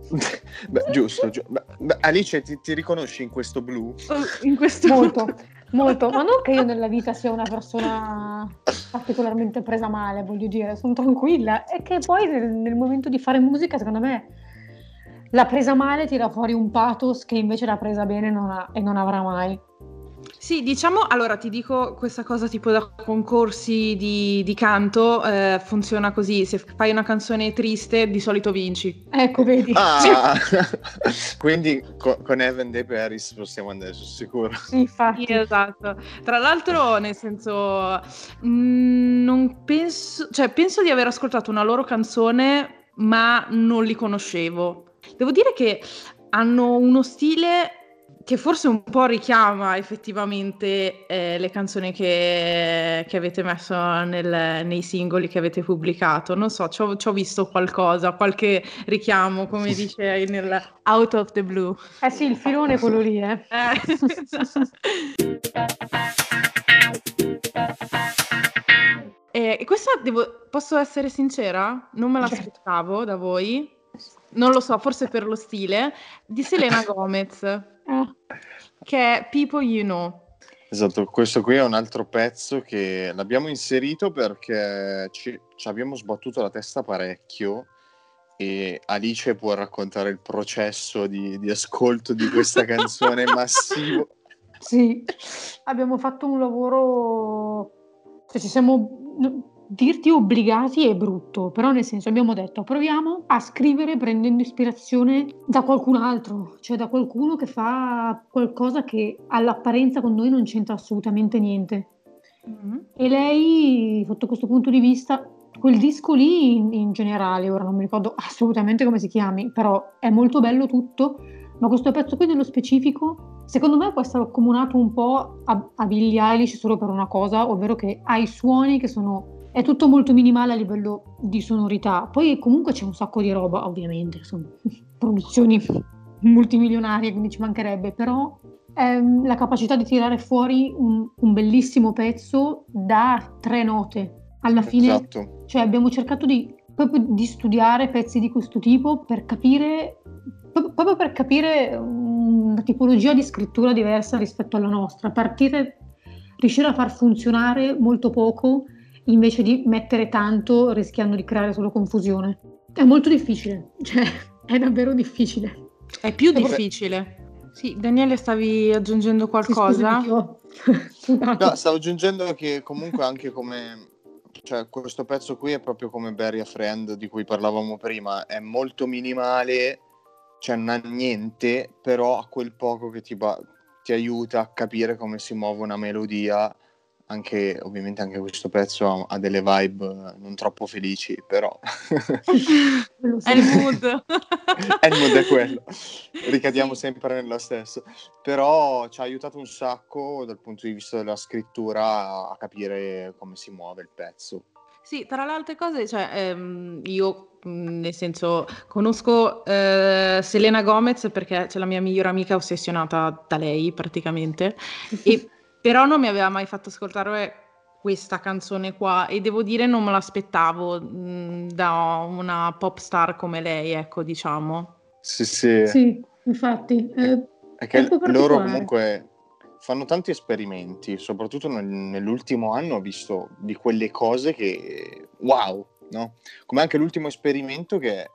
Beh, giusto, giusto. Beh, Alice, ti, ti, riconosci in questo blu? Oh, in questo molto, molto, ma non che io nella vita sia una persona particolarmente presa male, voglio dire, sono tranquilla. E che poi nel, nel momento di fare musica, secondo me, la presa male tira fuori un pathos che invece la presa bene non ha e non avrà mai. Sì, diciamo, allora ti dico questa cosa tipo da concorsi di, di canto, eh, funziona così, se fai una canzone triste di solito vinci. Ecco, vedi. Ah, quindi co- con Evan De Paris possiamo andare sul sicuro. Infatti. Sì, esatto. Tra l'altro, nel senso, mh, mm, non penso, cioè penso di aver ascoltato una loro canzone, ma non li conoscevo. Devo dire che hanno uno stile che forse un po' richiama effettivamente eh, le canzoni che, che avete messo nel, nei singoli che avete pubblicato. Non so, ci ho visto qualcosa, qualche richiamo, come dice nel Out of the Blue. Eh sì, il filone è quello lì, eh. eh. E questa devo, posso essere sincera? Non me l'aspettavo da voi. Non lo so, forse per lo stile, di Selena Gomez. Che è People You Know. Esatto, questo qui è un altro pezzo che l'abbiamo inserito perché ci, ci abbiamo sbattuto la testa parecchio e Alice può raccontare il processo di, di ascolto di questa canzone massivo. Sì, abbiamo fatto un lavoro, cioè ci siamo dirti obbligati è brutto, però nel senso abbiamo detto proviamo a scrivere prendendo ispirazione da qualcun altro, cioè da qualcuno che fa qualcosa che all'apparenza con noi non c'entra assolutamente niente. Mm-hmm. E lei, sotto questo punto di vista, quel disco lì in, in, generale, ora non mi ricordo assolutamente come si chiami, però è molto bello tutto, ma questo pezzo qui nello specifico, secondo me può essere accomunato un po' a, a Billie Eilish solo per una cosa, ovvero che ha i suoni che sono è tutto molto minimale a livello di sonorità. Poi comunque c'è un sacco di roba, ovviamente, sono produzioni multimilionarie, quindi ci mancherebbe, però ehm, la capacità di tirare fuori un, un, bellissimo pezzo da tre note. Alla fine, esatto. cioè abbiamo cercato di, proprio di studiare pezzi di questo tipo per capire, proprio per capire una tipologia di scrittura diversa rispetto alla nostra, partire, riuscire a far funzionare molto poco invece di mettere tanto rischiando di creare solo confusione. È molto difficile, cioè è davvero difficile. È più difficile. Sì, Daniele, stavi aggiungendo qualcosa? Sì, no, stavo aggiungendo che comunque anche come... Cioè, questo pezzo qui è proprio come Barry a Friend di cui parlavamo prima, è molto minimale, cioè non ha niente, però ha quel poco che ti, ba- ti aiuta a capire come si muove una melodia anche ovviamente anche questo pezzo ha, delle vibe non troppo felici, però è il mood. è il mood è quello. Ricadiamo sempre nello stesso. Però ci ha aiutato un sacco dal punto di vista della scrittura a capire come si muove il pezzo. Sì, tra le altre cose, cioè, ehm, io nel senso conosco eh, Selena Gomez perché c'è la mia migliore amica ossessionata da lei praticamente e però non mi aveva mai fatto ascoltare questa canzone qua e devo dire non me l'aspettavo mh, da una pop star come lei, ecco, diciamo. Sì, sì. Sì, infatti. Eh, è che loro comunque fanno tanti esperimenti, soprattutto nel, nell'ultimo anno ho visto di quelle cose che wow, no? Come anche l'ultimo esperimento che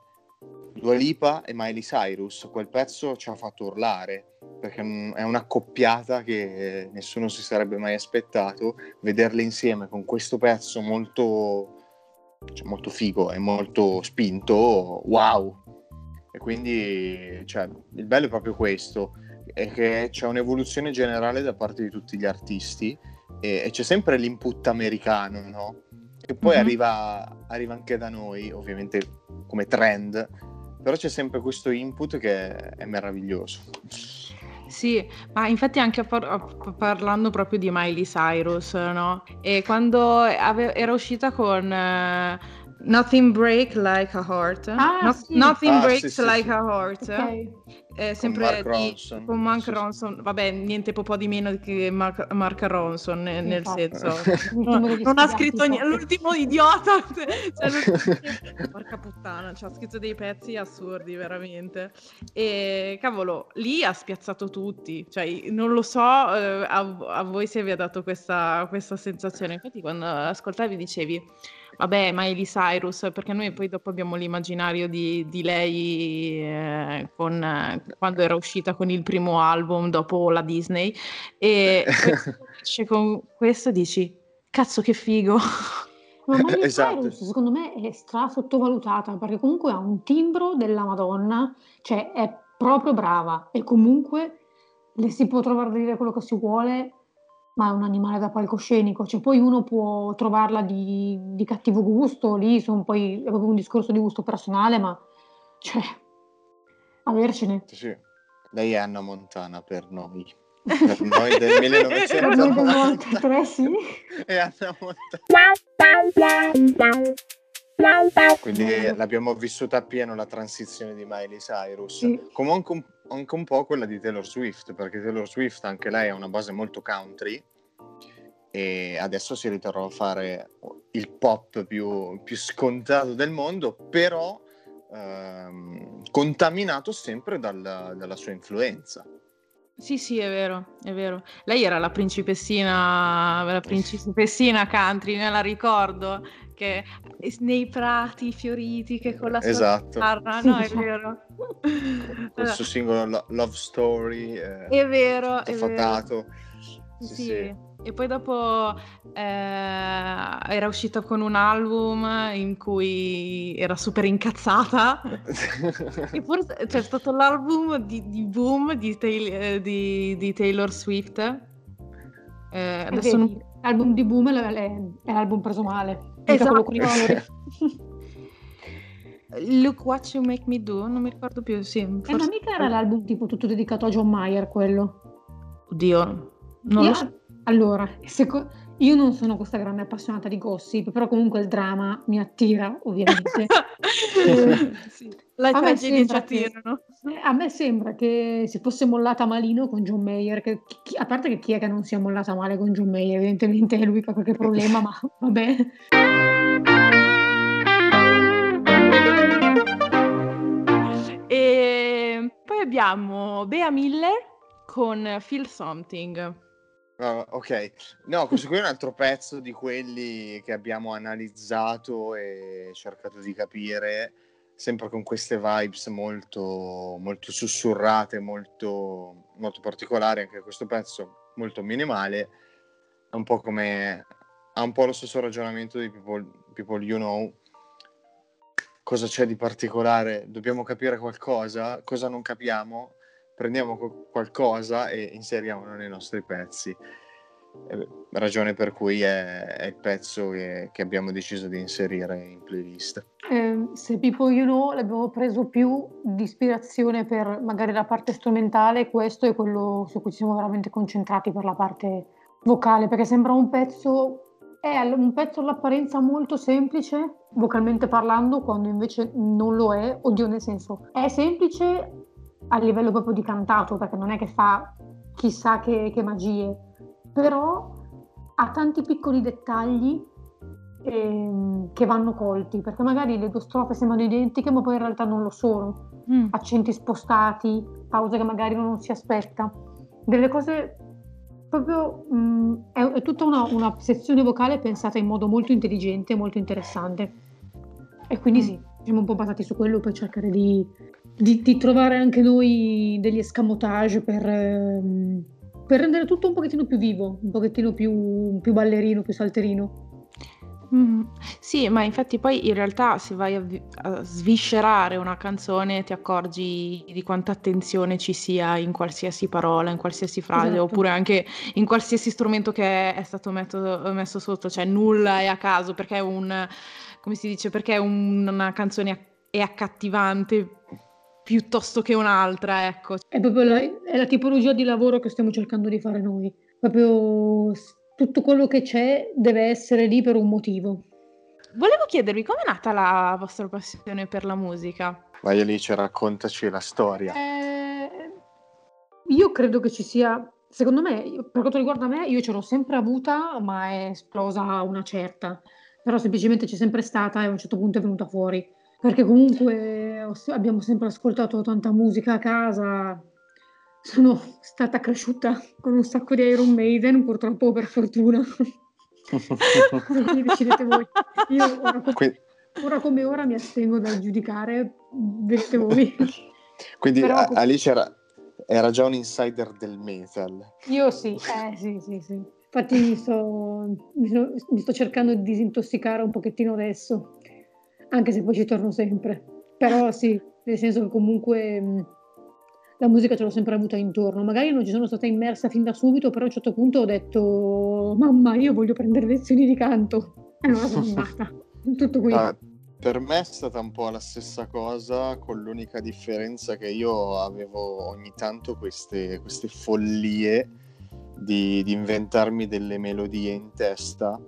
Dua Lipa e Miley Cyrus, quel pezzo ci ha fatto urlare perché è un'accoppiata che nessuno si sarebbe mai aspettato. Vederle insieme con questo pezzo molto, cioè, molto figo e molto spinto, wow! E quindi cioè, il bello è proprio questo, è che c'è un'evoluzione generale da parte di tutti gli artisti e, e c'è sempre l'input americano, no? Che poi mm-hmm. arriva, arriva anche da noi, ovviamente come trend, però c'è sempre questo input che è meraviglioso. Sì, ma infatti anche par- parlando proprio di Miley Cyrus, no? E quando ave- era uscita con uh, Nothing Break Like a Heart. Ah, no- sì. Nothing ah, Breaks sì, Like sì, a Heart. Okay. Eh, sempre con Mark di, Ronson. con Mark Ronson. Vabbè, niente po' di meno che Mark, Mark Ronson, nel, nel senso. no, non ha scritto niente. L'ultimo idiota. cioè, l'ultimo... Porca puttana, ci ha scritto dei pezzi assurdi, veramente. E cavolo, lì ha spiazzato tutti. Cioè, non lo so eh, a, a, voi se vi ha dato questa, questa sensazione. Infatti, quando ascoltavi dicevi vabbè, Miley Cyrus, perché noi poi dopo abbiamo l'immaginario di, di lei eh, con, eh, quando era uscita con il primo album dopo la Disney e esce con questo dici, cazzo che figo. Ma Miley esatto. Cyrus secondo me è stra sottovalutata perché comunque ha un timbro della Madonna, cioè è proprio brava e comunque le si può trovare a dire quello che si vuole ma è un animale da palcoscenico, cioè poi uno può trovarla di, di cattivo gusto, lì sono poi, è proprio un discorso di gusto personale, ma cioè, avercene. Sì, lei è Anna Montana per noi. Per noi del 1993, sì. È Anna Montana. Quindi l'abbiamo vissuta appieno la transizione di Miley Cyrus. Sì. Comunque un anche un po' quella di Taylor Swift, perché Taylor Swift anche lei ha una base molto country e adesso si ritrova a fare il pop più, più scontato del mondo, però ehm, contaminato sempre dalla, dalla sua influenza. Sì, sì, è vero, è vero. Lei era la principessina, la principessina country, me la ricordo, che nei prati fioriti che con la sua esatto. chitarra, no, è vero. Questo singolo Love Story eh, è vero, è fatato. Sì, sì. sì. E poi dopo eh, era uscita con un album in cui era super incazzata. e forse c'è stato l'album di, di Boom di, Taylor, di, di Taylor Swift. Eh, adesso non... L'album di Boom è l'album preso male. Esatto. Look What You Make Me Do, non mi ricordo più, sì. Forse... Eh, ma mica era l'album tipo tutto dedicato a John Mayer quello. Oddio, non io, lo so. Allora, seco... io non sono questa grande appassionata di gossip, però comunque il dramma mi attira, ovviamente. sì. La tragedia ci attirano. Che, a me sembra che si fosse mollata malino con John Mayer, che, chi, a parte che chi è che non si è mollata male con John Mayer, evidentemente è lui che ha qualche problema, ma vabbè. E poi abbiamo Bea Miller con Feel Something. Uh, ok, no, questo qui è un altro pezzo di quelli che abbiamo analizzato e cercato di capire, sempre con queste vibes molto, molto sussurrate, molto, molto particolari. Anche questo pezzo molto minimale, un po' come ha un po' lo stesso ragionamento di People, People You Know. Cosa c'è di particolare? Dobbiamo capire qualcosa? Cosa non capiamo? Prendiamo qualcosa e inseriamolo nei nostri pezzi. Eh, ragione per cui è, è il pezzo che, che, abbiamo deciso di inserire in playlist. Eh, se People You Know l'abbiamo preso più di ispirazione per magari la parte strumentale, questo è quello su cui ci siamo veramente concentrati per la parte vocale, perché sembra un pezzo, è un pezzo all'apparenza molto semplice, vocalmente parlando, quando invece non lo è, oddio nel senso, è semplice a livello proprio di cantato, perché non è che fa chissà che, che magie, però ha tanti piccoli dettagli ehm, che vanno colti, perché magari le due strofe sembrano identiche, ma poi in realtà non lo sono. Mm. Accenti spostati, pause che magari uno non si aspetta. Delle cose proprio mh, mm, è, è, tutta una, una, sezione vocale pensata in modo molto intelligente e molto interessante. E quindi mm. sì, siamo un po' basati su quello per cercare di, di, di trovare anche noi degli escamotage per, ehm, per, rendere tutto un pochettino più vivo, un pochettino più, più ballerino, più salterino. Mm, sì, ma infatti poi in realtà se vai a, vi- a sviscerare una canzone ti accorgi di quanta attenzione ci sia in qualsiasi parola, in qualsiasi frase, Esatto. oppure anche in qualsiasi strumento che è stato metto- messo sotto, cioè nulla è a caso, perché è un, come si dice, perché un- una canzone è accattivante piuttosto che un'altra, ecco. È proprio la, è la tipologia di lavoro che stiamo cercando di fare noi. Proprio tutto quello che c'è deve essere lì per un motivo. Volevo chiedervi com'è nata la vostra passione per la musica? Vai Alice, raccontaci la storia. Eh, io credo che ci sia, secondo me, per quanto riguarda me, io ce l'ho sempre avuta, ma è esplosa una certa. Però semplicemente c'è sempre stata e a un certo punto è venuta fuori. Perché comunque abbiamo sempre ascoltato tanta musica a casa, sono stata cresciuta con un sacco di Iron Maiden, purtroppo per fortuna. Quindi decidete voi. Io ora come, ora come, ora mi astengo dal giudicare, vedete voi. Quindi Però, a- Alice era, era, già un insider del metal. Io sì, eh, sì, sì, sì. Infatti mi sto, mi, sto, mi sto cercando di disintossicare un pochettino adesso, anche se poi ci torno sempre. Però sì, nel senso che comunque la musica ce l'ho sempre avuta intorno. Magari non ci sono stata immersa fin da subito, però a un certo punto ho detto: Mamma, io voglio prendere lezioni di canto. E non sono andata. Tutto qui. Ah, per me è stata un po' la stessa cosa, con l'unica differenza che io avevo ogni tanto queste, queste follie di, di inventarmi delle melodie in testa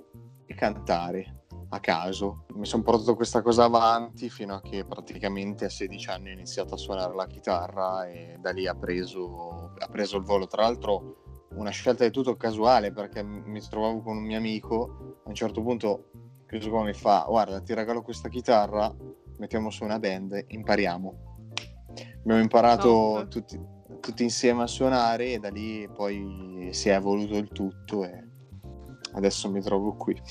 e cantare a caso. Mi sono portato questa cosa avanti fino a che praticamente a 16 anni ho iniziato a suonare la chitarra e da lì ha preso, ha preso il volo. Tra l'altro una scelta di tutto casuale perché mi trovavo con un mio amico, a un certo punto questo qua mi fa guarda ti regalo questa chitarra, mettiamo su una band, impariamo. Abbiamo imparato oh, tutti, tutti insieme a suonare e da lì poi si è evoluto il tutto e adesso mi trovo qui.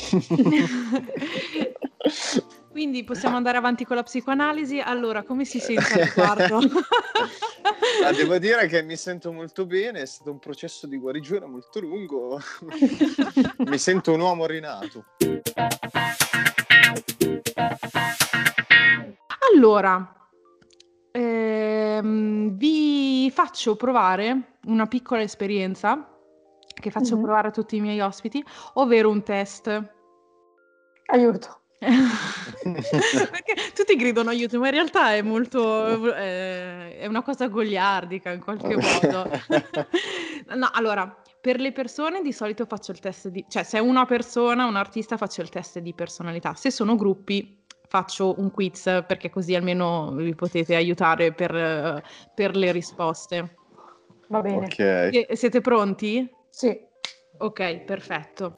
Quindi possiamo andare avanti con la psicoanalisi. Allora, come si sente al riguardo? ah, devo dire che mi sento molto bene, è stato un processo di guarigione molto lungo. mi sento un uomo rinato. Allora, ehm, vi faccio provare una piccola esperienza che faccio mm-hmm. provare a tutti i miei ospiti, ovvero un test. Aiuto. Perché tutti gridano aiuto, ma in realtà è molto eh, è una cosa goliardica in qualche modo. no, allora, per le persone di solito faccio il test di cioè se è una persona, un artista faccio il test di personalità. Se sono gruppi faccio un quiz perché così almeno vi potete aiutare per, per le risposte. Va bene. Okay. siete pronti? Sì. Ok, perfetto.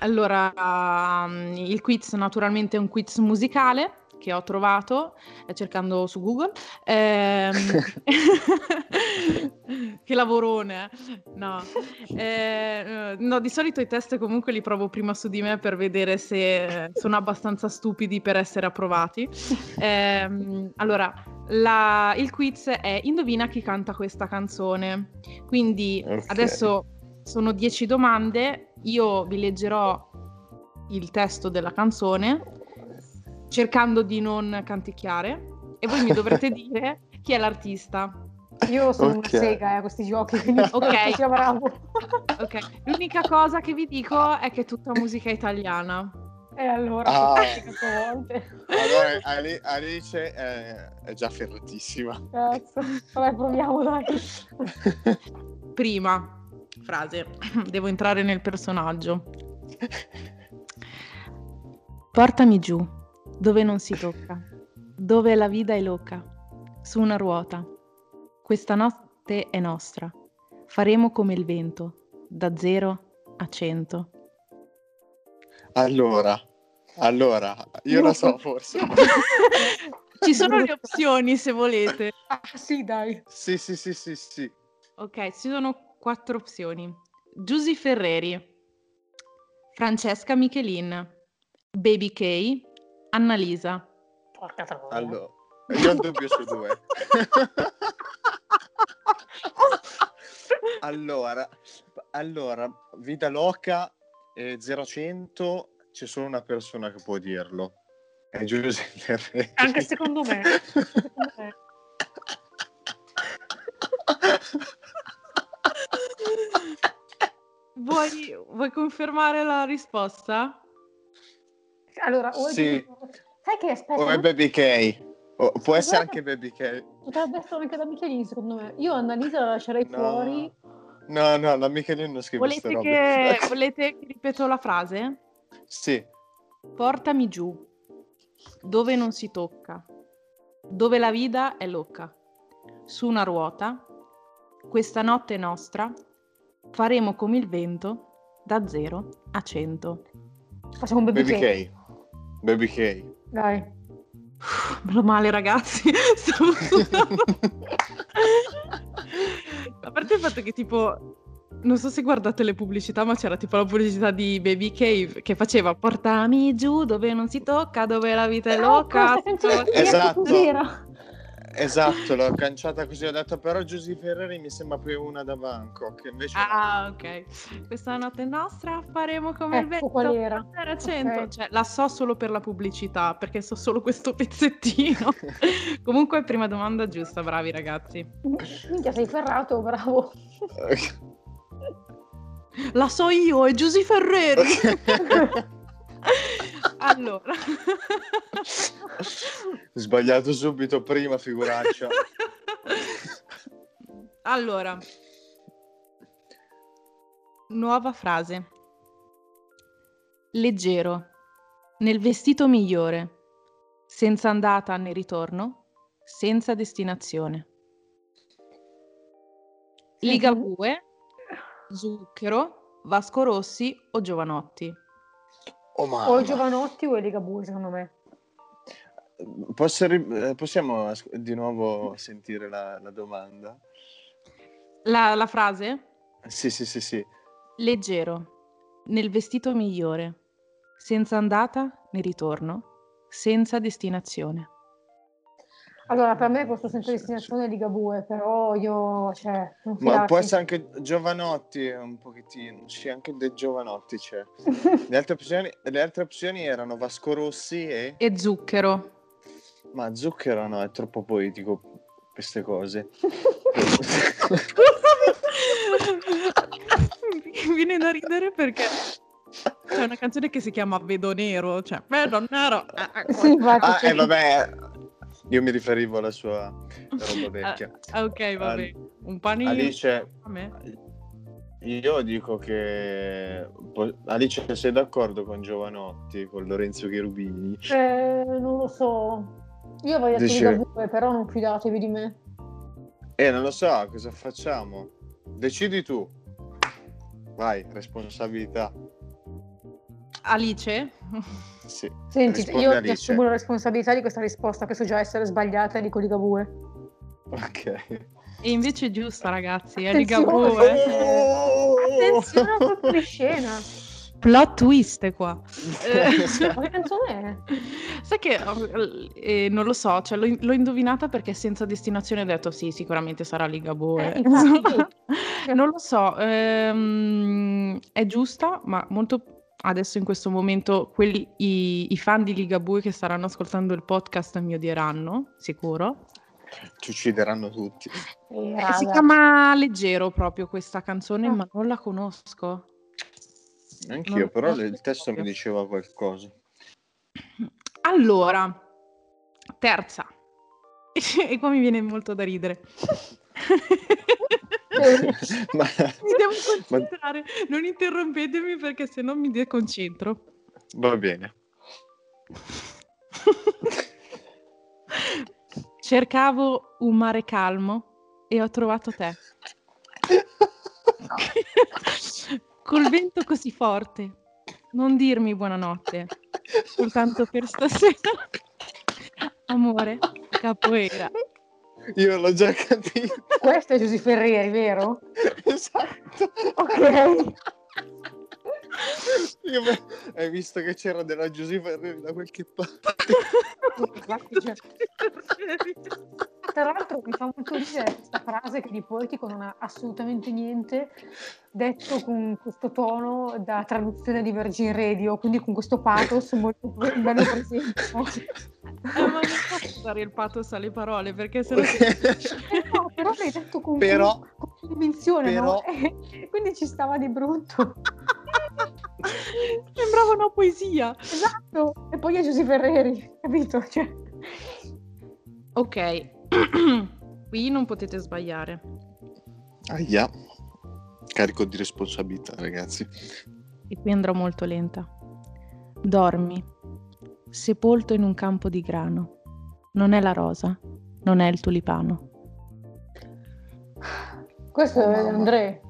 Allora, um, il quiz naturalmente è un quiz musicale che ho trovato eh, cercando su Google. Ehm, che lavorone! No. Eh, no, di solito i test comunque li provo prima su di me per vedere se sono abbastanza stupidi per essere approvati. Eh, allora, la, il quiz è Indovina chi canta questa canzone. Quindi okay. adesso sono 10 domande, io vi leggerò il testo della canzone cercando di non canticchiare e voi mi dovrete dire chi è l'artista. Io sono okay. una sega eh, a questi giochi, quindi ok. bravo. ok, l'unica cosa che vi dico è che è tutta musica italiana. E allora, ah. allora Ali- Alice è, è, già ferratissima. Cazzo, vabbè proviamo dai. Prima frase, devo entrare nel personaggio. Portami giù dove non si tocca, dove la vita è loca, su una ruota. Questa notte è nostra. faremo come il vento, da 0 a 100. Allora, allora, io lo so forse. Ci sono le opzioni se volete. Ah, sì, dai. Sì, sì, sì, sì, sì. Ok, ci sono quattro opzioni. Giusy Ferreri, Francesca Michelin, Baby K, Annalisa. Porca troia. Allora, io ho dubbio su due. allora, allora, vita loca e 0-100 c'è solo una persona che può dirlo. È Giuseppe Ferreri. Anche secondo me. Secondo me. Vuoi, vuoi confermare la risposta? Allora, o è Sì. Baby- Sai che aspetta, O è Baby K. O- può essere Guarda- anche Baby K. potrebbe essere anche da Michelin, secondo me. Io Annalisa la lascerei No. fuori. No, no, la Michelin non scrive queste Volete robe. che, volete che ripeto la frase? Sì. Portami giù, dove non si tocca, dove la vita è loca. Su una ruota, questa notte nostra, faremo come il vento, da 0 a 100. Facciamo un baby, Baby. Baby K. Dai. Meno male ragazzi, stavo sudando. A parte il fatto che tipo, non so se guardate le pubblicità, ma c'era tipo la pubblicità di Baby Cave che faceva portami giù dove non si tocca, dove la vita è Oh, loca. questa canzone tutto- è Esatto. Esatto, l'ho canciata così, ho detto però Giuseppe Ferreri mi sembra più una da Bangkok, invece no. Ah, ok. Questa notte è nostra, faremo come il Ecco vento. qual era. Era 100. Ok. Cioè, la so solo per la pubblicità, perché so solo questo pezzettino. Comunque, prima domanda giusta, bravi ragazzi. Minchia, sei ferrato, bravo. La so io, è Giusy Ferreri. Allora. Sbagliato subito prima, figuraccia. allora. Nuova frase. Leggero, nel vestito migliore, senza andata né ritorno, senza destinazione. Ligabue, Zucchero, Vasco Rossi o Giovanotti? Oh, O mamma. Giovanotti o il Ligabue, secondo me. Posso ri- eh, possiamo di nuovo sentire la, la domanda? La, la frase? Sì, sì, sì, sì. Leggero, nel vestito migliore, senza andata né ritorno, senza destinazione. Allora, per me questo senza destinazione è Ligabue, però io, cioè, Ma può essere anche Giovanotti un pochettino, sì, anche del Giovanotti c'è. Le altre opzioni, le altre opzioni erano Vasco Rossi e... E zucchero. Ma Zucchero no, è troppo poetico queste cose. Mi viene da ridere perché c'è una canzone che si chiama Vedo Nero, cioè Vedo Nero. Ah, ah, Sì, infatti, Ah, eh, vabbè, io mi riferivo alla sua roba vecchia. ah, ok, vabbè. Un panino. Alice, io dico che... Alice, sei d'accordo con Giovanotti, con Lorenzo Cherubini? Eh, non lo so. Io detto Dice- Ligabue, però non fidatevi di me. Eh, non lo so, cosa facciamo? Decidi tu. Vai, responsabilità. Alice? Sì. Senti, Rispondi io ti Alice. assumo la responsabilità di questa risposta, che so già essere sbagliata e dico Ligabue. Ok. E invece è giusta, ragazzi, è. Ligabue. Attenzione al colpo di scena. Plot twist qua. Eh, Ma che canzone è? Sai che eh, non lo so, cioè, l'ho, l'ho indovinata perché senza destinazione ho detto sì, sicuramente sarà Ligabue. Eh, non lo so, ehm, è giusta, ma molto adesso in questo momento quelli, i, i fan di Ligabue che staranno ascoltando il podcast mi odieranno, sicuro. Ci uccideranno tutti. Eh, Eh, si chiama Leggero proprio questa canzone, Ah. ma non la conosco. Anch'io, Non- però il testo mi proprio. diceva qualcosa. Allora, terza. e qua mi viene molto da ridere. Ma... mi devo ma- concentrare, non interrompetemi perché sennò mi deconcentro. Va bene. Cercavo un mare calmo e ho trovato te. Col vento così forte, non dirmi buonanotte, soltanto per stasera. Amore, capoeira. Io l'ho già capito. Questo è Giusy Ferrieri, vero? Esatto. Ok. Me- Hai visto che c'era della Giuseppe Ferreri da qualche parte? Tra l'altro mi fa molto ridere questa frase che di poetico non ha assolutamente niente, detto con questo tono da traduzione di Virgin Radio, quindi con questo pathos molto bello presente. no? Eh, ma non posso dare il pathos alle parole perché sennò Eh no, però l'hai detto con, Però- con convinzione, no? però- E quindi ci stava di brutto. sembrava una poesia. Esatto. E poi è Giusy Ferreri, capito? Cioè, Ok, qui non potete sbagliare. Aia. Carico di responsabilità, ragazzi. E qui andrò molto lenta. Dormi, sepolto in un campo di grano. Non è la rosa, non è il tulipano. questo Oh, è mamma. Andrea.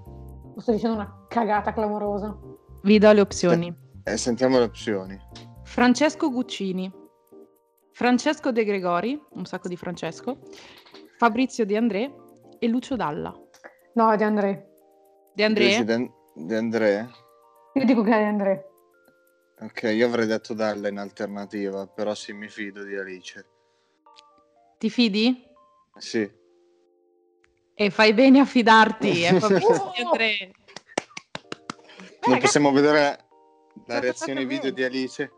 Sto dicendo una cagata clamorosa. Vi do le opzioni. Eh, sentiamo le opzioni. Francesco Guccini, Francesco De Gregori, un sacco di Francesco, Fabrizio De André e Lucio Dalla. No, è di Andrea. De André? De, De André? Io dico che è di Andrea. Ok, io avrei detto Dalla in alternativa, però sì, mi fido di Alice. Ti fidi? Sì. E fai bene a fidarti, è Fabrizio De André. Non possiamo vedere la reazione video voi? di Alice?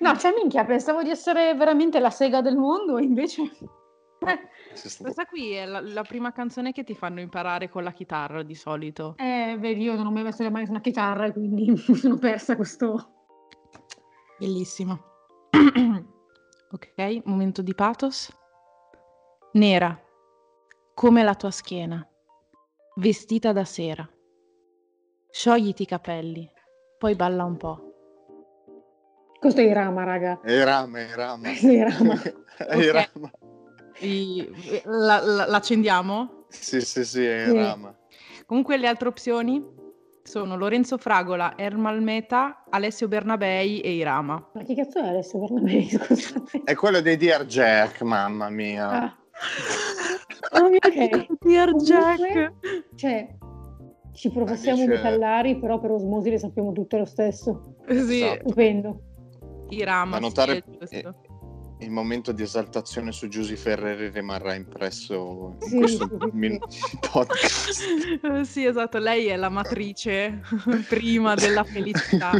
No, cioè minchia, pensavo di essere veramente la sega del mondo, e invece... Eh, Questa qui è la, la prima canzone che ti fanno imparare con la chitarra di solito. eh, vedi, io non ho mai messo le mani su una chitarra quindi mi sono persa questo... Bellissimo. ok, momento di pathos. Nera, come la tua schiena, vestita da sera. Sciogliti i capelli, poi balla un po'. Questo è Irama, raga. È Rama, è Rama. Questo è Irama. È Ok. Rama. I- la- la- l'accendiamo? Sì, sì, sì, è Sì. Rama. Comunque le altre opzioni sono Lorenzo Fragola, Ermal Meta, Alessio Bernabei e Irama. Ma chi cazzo è Alessio Bernabei, scusate? È quello dei Dear Jack, mamma mia. Ah. Oh mio ok. Dear Jack. Cioè, ci professiamo dice- metallari, però per osmosi le sappiamo tutte lo stesso. Sì, Esatto. Stupendo. Irama, sì, notare- giusto. Il momento di esaltazione su Giusy Ferreri rimarrà impresso in Sì, questo min- podcast. Eh, sì, esatto, lei è la matrice prima della felicità.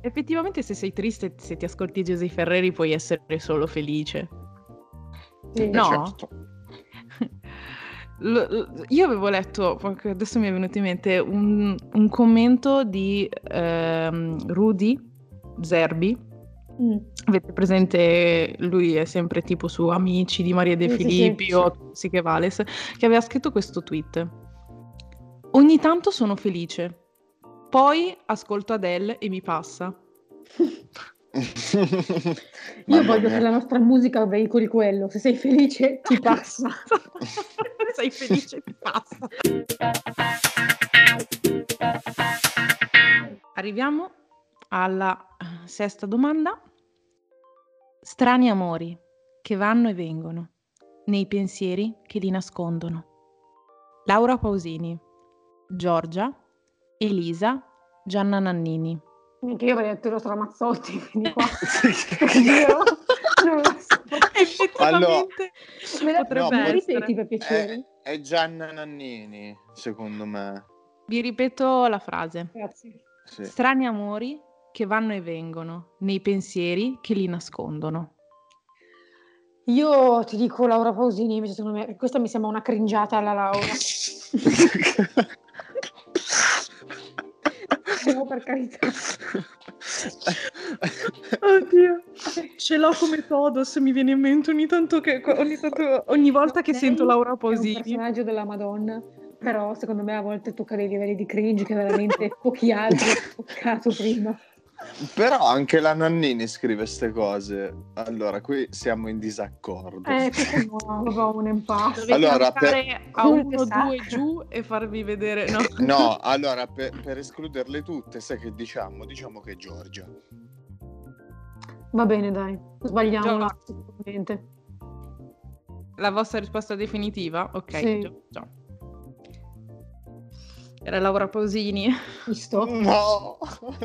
Effettivamente se sei triste, se ti ascolti Giuseppe Ferreri puoi essere solo felice. Sì. No. Certo. Io avevo letto, adesso mi è venuto in mente, un, un commento di ehm, Rudy Zerbi. Mm. Avete presente, lui è sempre tipo su Amici di Maria De Sì, sì, Filippi sì. o sì che Vales, che aveva scritto questo tweet. Ogni tanto sono felice, poi ascolto Adele e mi passa. Io voglio che la nostra musica veicoli quello. Se sei felice, ti passa. Sei felice, ti passa. Arriviamo alla sesta domanda. Strani amori che vanno e vengono, nei pensieri che li nascondono. Laura Pausini, Giorgia, Elisa, Gianna Nannini. Minchia, io avrei detto lo Stramazzotti, quindi qua. Oddio, non lo so. Effettivamente Me la- potrebbe me la essere. ripeti per piacere? È, è Gianna Nannini, secondo me. Vi ripeto la frase. Grazie. Sì. Strani amori che vanno e vengono, nei pensieri che li nascondono. Io ti dico Laura Pausini, invece secondo me questa mi sembra una cringiata alla Laura. No, per carità. Oddio, ce l'ho come Todos, mi viene in mente ogni tanto che ogni, tanto- ogni volta che Lei sento Laura È un personaggio della Madonna, però secondo me a volte tocca dei livelli di cringe che veramente pochi altri hanno toccato prima. Però anche la Nannini scrive queste cose. Allora, qui siamo in disaccordo. Eh, questo no, un. Dovete Allora, andare a uno, due giù e farvi vedere. No. No, allora, per, per escluderle tutte, sai che diciamo? Diciamo che è Giorgia. Va bene, dai. Sbagliamo sicuramente. La vostra risposta definitiva? Ok. Sì. già. Era Laura Pausini. Visto? No!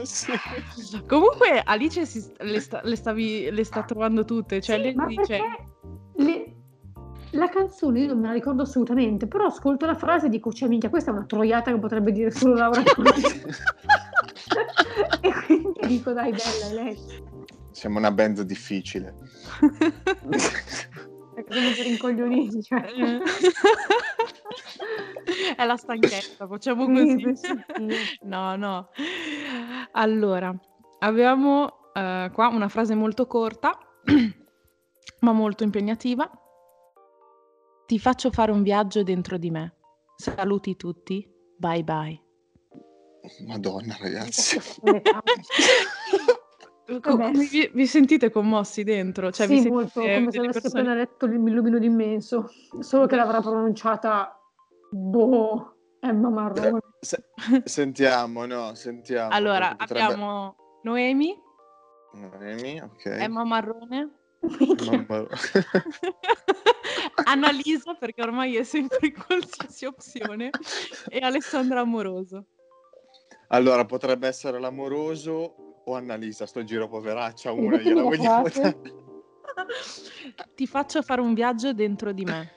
Sì. Comunque Alice si- le, sta, le stavi- le sta trovando tutte. Cioè, Sì, lei ma dice... perché le- la canzone io non me la ricordo assolutamente, però ascolto la frase e dico, cioè minchia, questa è una troiata che potrebbe dire solo Laura Pausini. e quindi dico, dai, bella, è lei. Siamo una band difficile. Perché sono per incoglioniti, cioè. Eh. È la stanchezza, facciamo Sì, così. sì, sì. No, no. Allora, abbiamo eh, qua una frase molto corta, ma molto impegnativa. Ti faccio fare un viaggio dentro di me. Saluti tutti. Bye bye. Madonna, ragazzi. Vabbè. come vi, vi sentite commossi dentro? Cioè, vi sì, sentite molto, come se avessi persone- appena letto l'illumino d'immenso, solo che l'avrà pronunciata, boh, Emma Marrone. Se- sentiamo, no, sentiamo. Allora, potrebbe- abbiamo Noemi, Noemi, ok. Emma Marrone, Minchia. Mamma- Annalisa, perché ormai è sempre in qualsiasi opzione, e Alessandra Amoroso. Allora, potrebbe essere l'amoroso o Annalisa, sto giro poveraccia, una gliela la vogliamo dare. Ti faccio fare un viaggio dentro di me.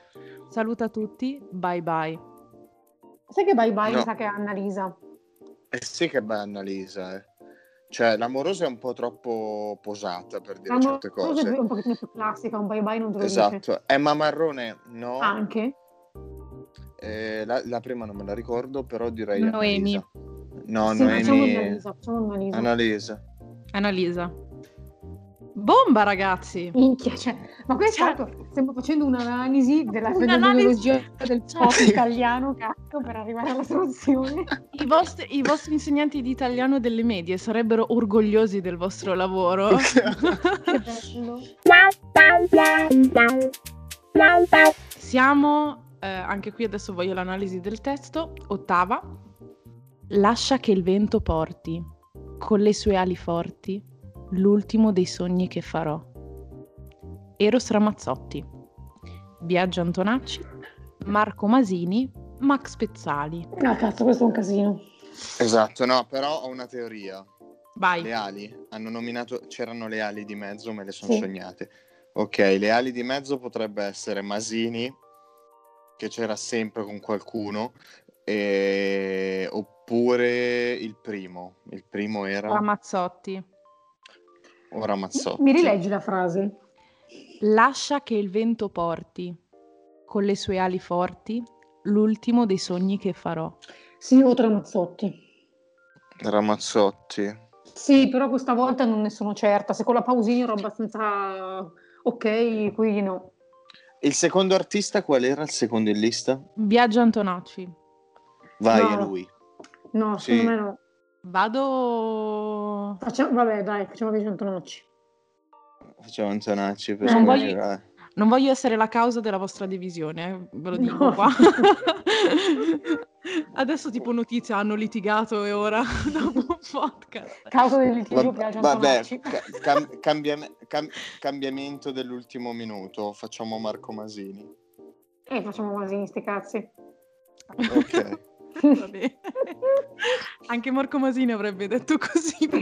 Saluta tutti, bye bye. Sai che bye bye No. mi sa che è Annalisa. Eh sì che bella Annalisa, eh. Cioè, l'amorosa è un po' troppo posata per dire La certe cosa è cose. un pochettino più classica, un bye bye non te lo dice. Esatto. Emma Marrone, no. Anche. Eh, la, la prima non me la ricordo, però direi Noemi. Annalisa. No, sì, facciamo Noemi. Annalisa, facciamo Annalisa. Annalisa. Annalisa. Bomba, ragazzi! Minchia, cioè, ma questo Cioè- tanto stiamo facendo un'analisi della Un'analisi- fenomenologia del pop italiano, cazzo, per arrivare alla soluzione. I vostri, I vostri insegnanti di italiano delle medie sarebbero orgogliosi del vostro lavoro. Che bello. Siamo, eh, anche qui adesso voglio l'analisi del testo, ottava. Lascia che il vento porti, con le sue ali forti, l'ultimo dei sogni che farò. Eros Ramazzotti, Biagio Antonacci, Marco Masini, Max Pezzali. No, cazzo, questo è un casino. Esatto, no, però ho una teoria. Vai. Le ali, hanno nominato, c'erano le ali di mezzo, me le sono Sì. sognate. Ok, le ali di mezzo potrebbe essere Masini, che c'era sempre con qualcuno, e- oppure il primo. Il primo era Ramazzotti. Ora Mazzotti. Mi rileggi la frase? Lascia che il vento porti, con le sue ali forti, l'ultimo dei sogni che farò. Sì, o Ramazzotti. Ramazzotti. Sì, però questa volta non ne sono certa. Se con la pausina ero abbastanza ok, qui no. Il secondo artista qual era il secondo in lista? Biagio Antonacci. Vai No. a lui. No, Sì. secondo me no. Vado. Facciamo, vabbè, dai, facciamo Biagio Antonacci. Facciamo Antonacci per Non voglio-. Non voglio essere la causa della vostra divisione, eh, ve lo dico No. qua. Adesso tipo notizia hanno litigato e ora dopo un podcast. Causa del litigio Va- vabbè, cam- cambiam- cam- cambiamento dell'ultimo minuto. Facciamo Marco Masini. Eh, facciamo Masini, sti cazzi. Ok. Va bene. Anche Marco Masini avrebbe detto così.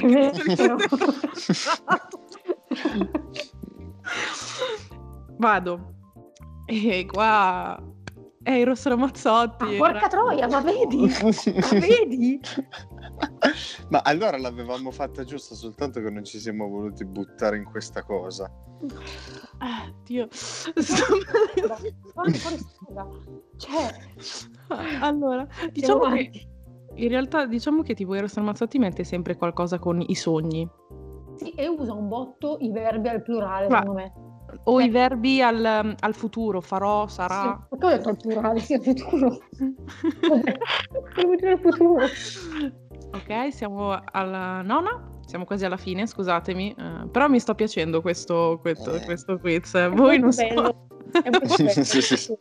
Vado. E qua è Eros Ramazzotti. Ah, porca troia, ma vedi? Ma vedi? Ma allora l'avevamo fatta giusta, soltanto che non ci siamo voluti buttare in questa cosa. Ah, Dio. Cioè, allora, diciamo che in realtà diciamo che tipo Eros Ramazzotti mette sempre qualcosa con i sogni. Sì, e usa un botto i verbi al plurale, Ma- secondo me. O Eh. i verbi al, al futuro, farò, sarà. Sì, perché ho detto al plurale, sì, al futuro. Dire al futuro. ok, siamo alla nona. siamo quasi alla fine, scusatemi, eh, però mi sta piacendo questo, questo, Eh. questo quiz. È Voi non so. bello. Sì, sì, sì.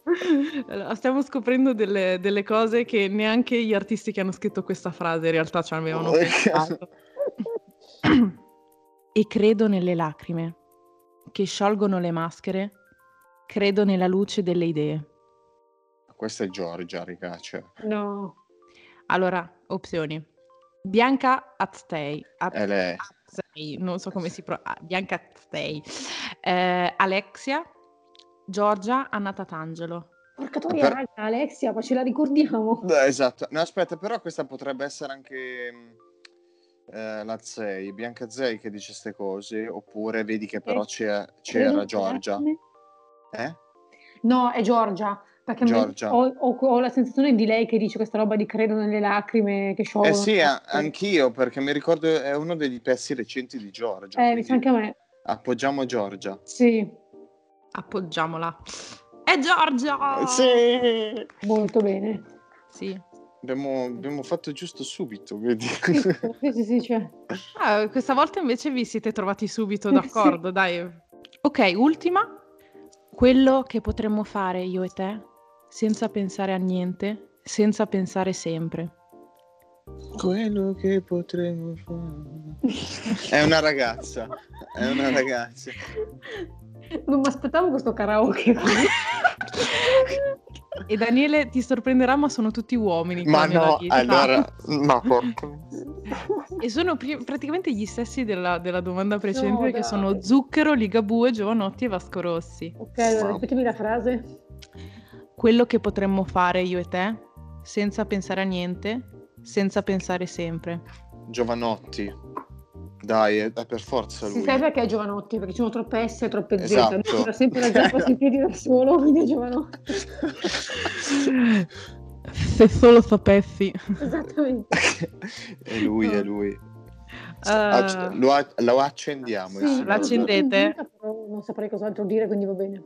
Allora, Stiamo scoprendo delle, delle cose che neanche gli artisti che hanno scritto questa frase in realtà ci avevano pensato. e credo nelle lacrime che sciolgono le maschere, credo nella luce delle idee. Questa è Giorgia, ragazzi. No. Allora, opzioni. Bianca Aztei, lei. Aztei, non so come si pronuncia, Bianca Aztei, Eh, Alexia, Giorgia, Anna Tatangelo. Porca troia, Per- raga, Alexia, ma ce la ricordiamo? Eh, Esatto. No, aspetta, però questa potrebbe essere anche mh, eh, la Zei, Bianca Zei che dice queste cose, oppure vedi che però c'è- c'era Giorgia. Eh? No, è Giorgia. Perché Giorgia. Ho, ho- ho la sensazione di lei che dice questa roba di credo nelle lacrime che sciolgono. Eh sì, a- anch'io, perché mi ricordo è uno dei pezzi recenti di Giorgia. Eh, mi sa anche a me. Appoggiamo Giorgia. Sì, Appoggiamola. È Giorgia! Sì! molto bene. Sì. Abbiamo, abbiamo fatto giusto subito, vedi? Sì, sì, sì, cioè. Ah, questa volta invece vi siete trovati subito Sì. d'accordo, dai. Ok, ultima. Quello che potremmo fare io e te senza pensare a niente, senza pensare sempre. Quello che potremmo fare. È una ragazza. È una ragazza. Non mi aspettavo questo karaoke. E Daniele ti sorprenderà, ma sono tutti uomini. Ma no, allora. Ma porca. E sono pri- praticamente gli stessi della, della domanda precedente, No, che dai. sono Zucchero, Ligabue, Giovanotti e Vasco Rossi. ok, allora ripetimi la frase. Quello che potremmo fare io e te, senza pensare a niente, senza pensare sempre. Giovanotti. Dai, è, è per forza Si lui. sa perché è Giovanotti, perché ci sono troppe S e troppe Z. Esatto. Lui era sempre la zappa sui piedi da solo, quindi è Giovanotti. Se solo sapessi. Esattamente. è lui, è lui. Eh, Acc- lo, lo accendiamo. Sì, signore. la accendete? Però non saprei cos'altro dire, quindi va bene.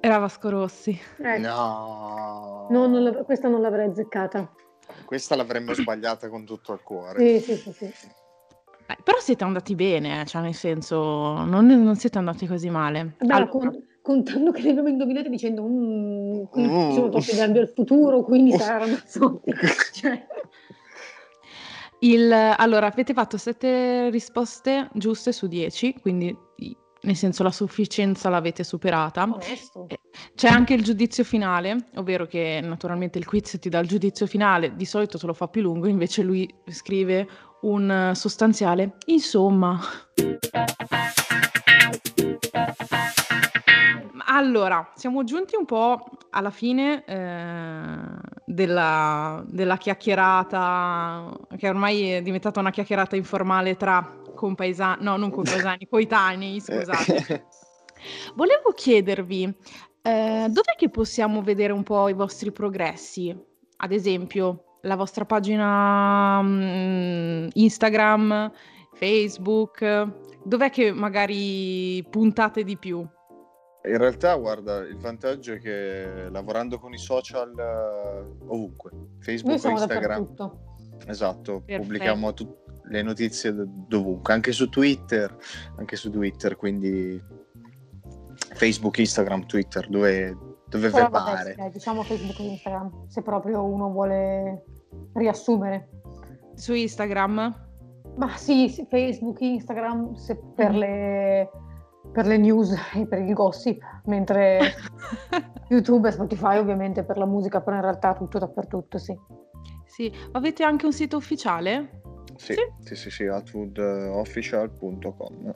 Era Vasco Rossi. Ecco. No. No, non questa non l'avrei azzeccata. Questa l'avremmo sbagliata con tutto il cuore. Sì, sì, sì, sì. Eh, però siete andati bene, eh, cioè nel senso, non, non siete andati così male. Beh, Allora, con- contando che le abbiamo indovinate dicendo "Mm, Mm. sono troppi gambi al futuro, quindi sarà Ramazzotti. cioè, il- allora, avete fatto sette risposte giuste su 10, quindi nel senso la sufficienza l'avete superata. onesto. Eh, C'è anche il giudizio finale, ovvero che naturalmente il quiz ti dà il giudizio finale, di solito te lo fa più lungo, invece lui scrive un sostanziale. Insomma. Allora, siamo giunti un po' alla fine eh, della, della chiacchierata, che ormai è diventata una chiacchierata informale tra compaesani, no, non compaesani, coetanei, scusate. Volevo chiedervi, eh, dov'è che possiamo vedere un po' i vostri progressi? Ad esempio, la vostra pagina mm, Instagram, Facebook, dov'è che magari puntate di più? In realtà, guarda, il vantaggio è che lavorando con i social eh, ovunque, Facebook, Instagram, esatto, Perfetto. pubblichiamo tut- le notizie dovunque, anche su Twitter, anche su Twitter, quindi Facebook, Instagram, Twitter, dove, dove Però vabbè, sì, diciamo Facebook e Instagram, se proprio uno vuole riassumere. Su Instagram? Ma sì, sì, Facebook, Instagram, se per, Mhm. le, per le news e per il gossip, mentre YouTube e Spotify ovviamente per la musica, però in realtà tutto dappertutto, sì. Sì, avete anche un sito ufficiale? Sì, Sì. sì, sì, atwoodofficial.com.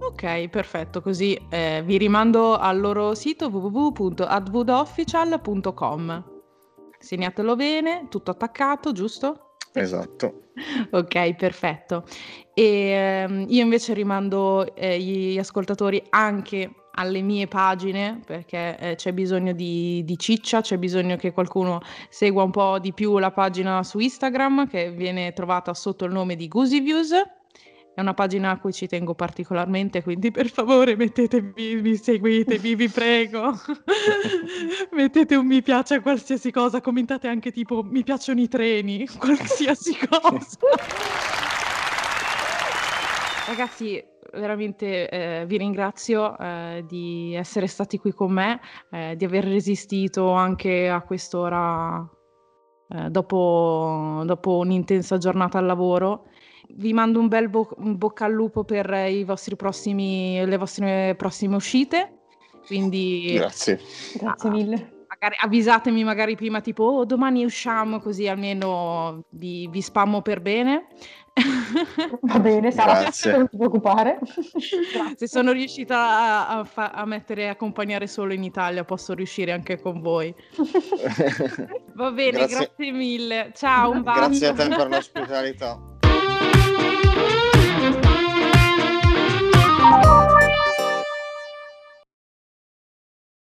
Ok, perfetto, così eh, vi rimando al loro sito www.adwoodofficial.com. Segnatelo bene, tutto attaccato, giusto? Esatto. Ok, perfetto. E ehm, io invece rimando eh, gli ascoltatori anche alle mie pagine perché eh, c'è bisogno di, di ciccia, c'è bisogno che qualcuno segua un po' di più la pagina su Instagram che viene trovata sotto il nome di Goosey Views. È una pagina a cui ci tengo particolarmente, quindi per favore mettetevi, mi seguitemi, vi prego. Mettete un mi piace a qualsiasi cosa, commentate anche tipo mi piacciono i treni, qualsiasi cosa. Ragazzi, veramente eh, vi ringrazio eh, di essere stati qui con me, eh, di aver resistito anche a quest'ora eh, dopo, dopo, un'intensa giornata al lavoro. Vi mando un bel bo- un bocca al lupo per prossimi, le vostre prossime uscite. Quindi, Grazie. Grazie mille. Magari, avvisatemi magari prima tipo oh, domani usciamo così almeno vi, vi spammo per bene. Va bene, Sara, non ti preoccupare. Se sono riuscita a, a, fa- a mettere accompagnare solo in Italia, posso riuscire anche con voi. Va bene, grazie, grazie mille. Ciao, un bacio. Grazie a te per l'ospitalità.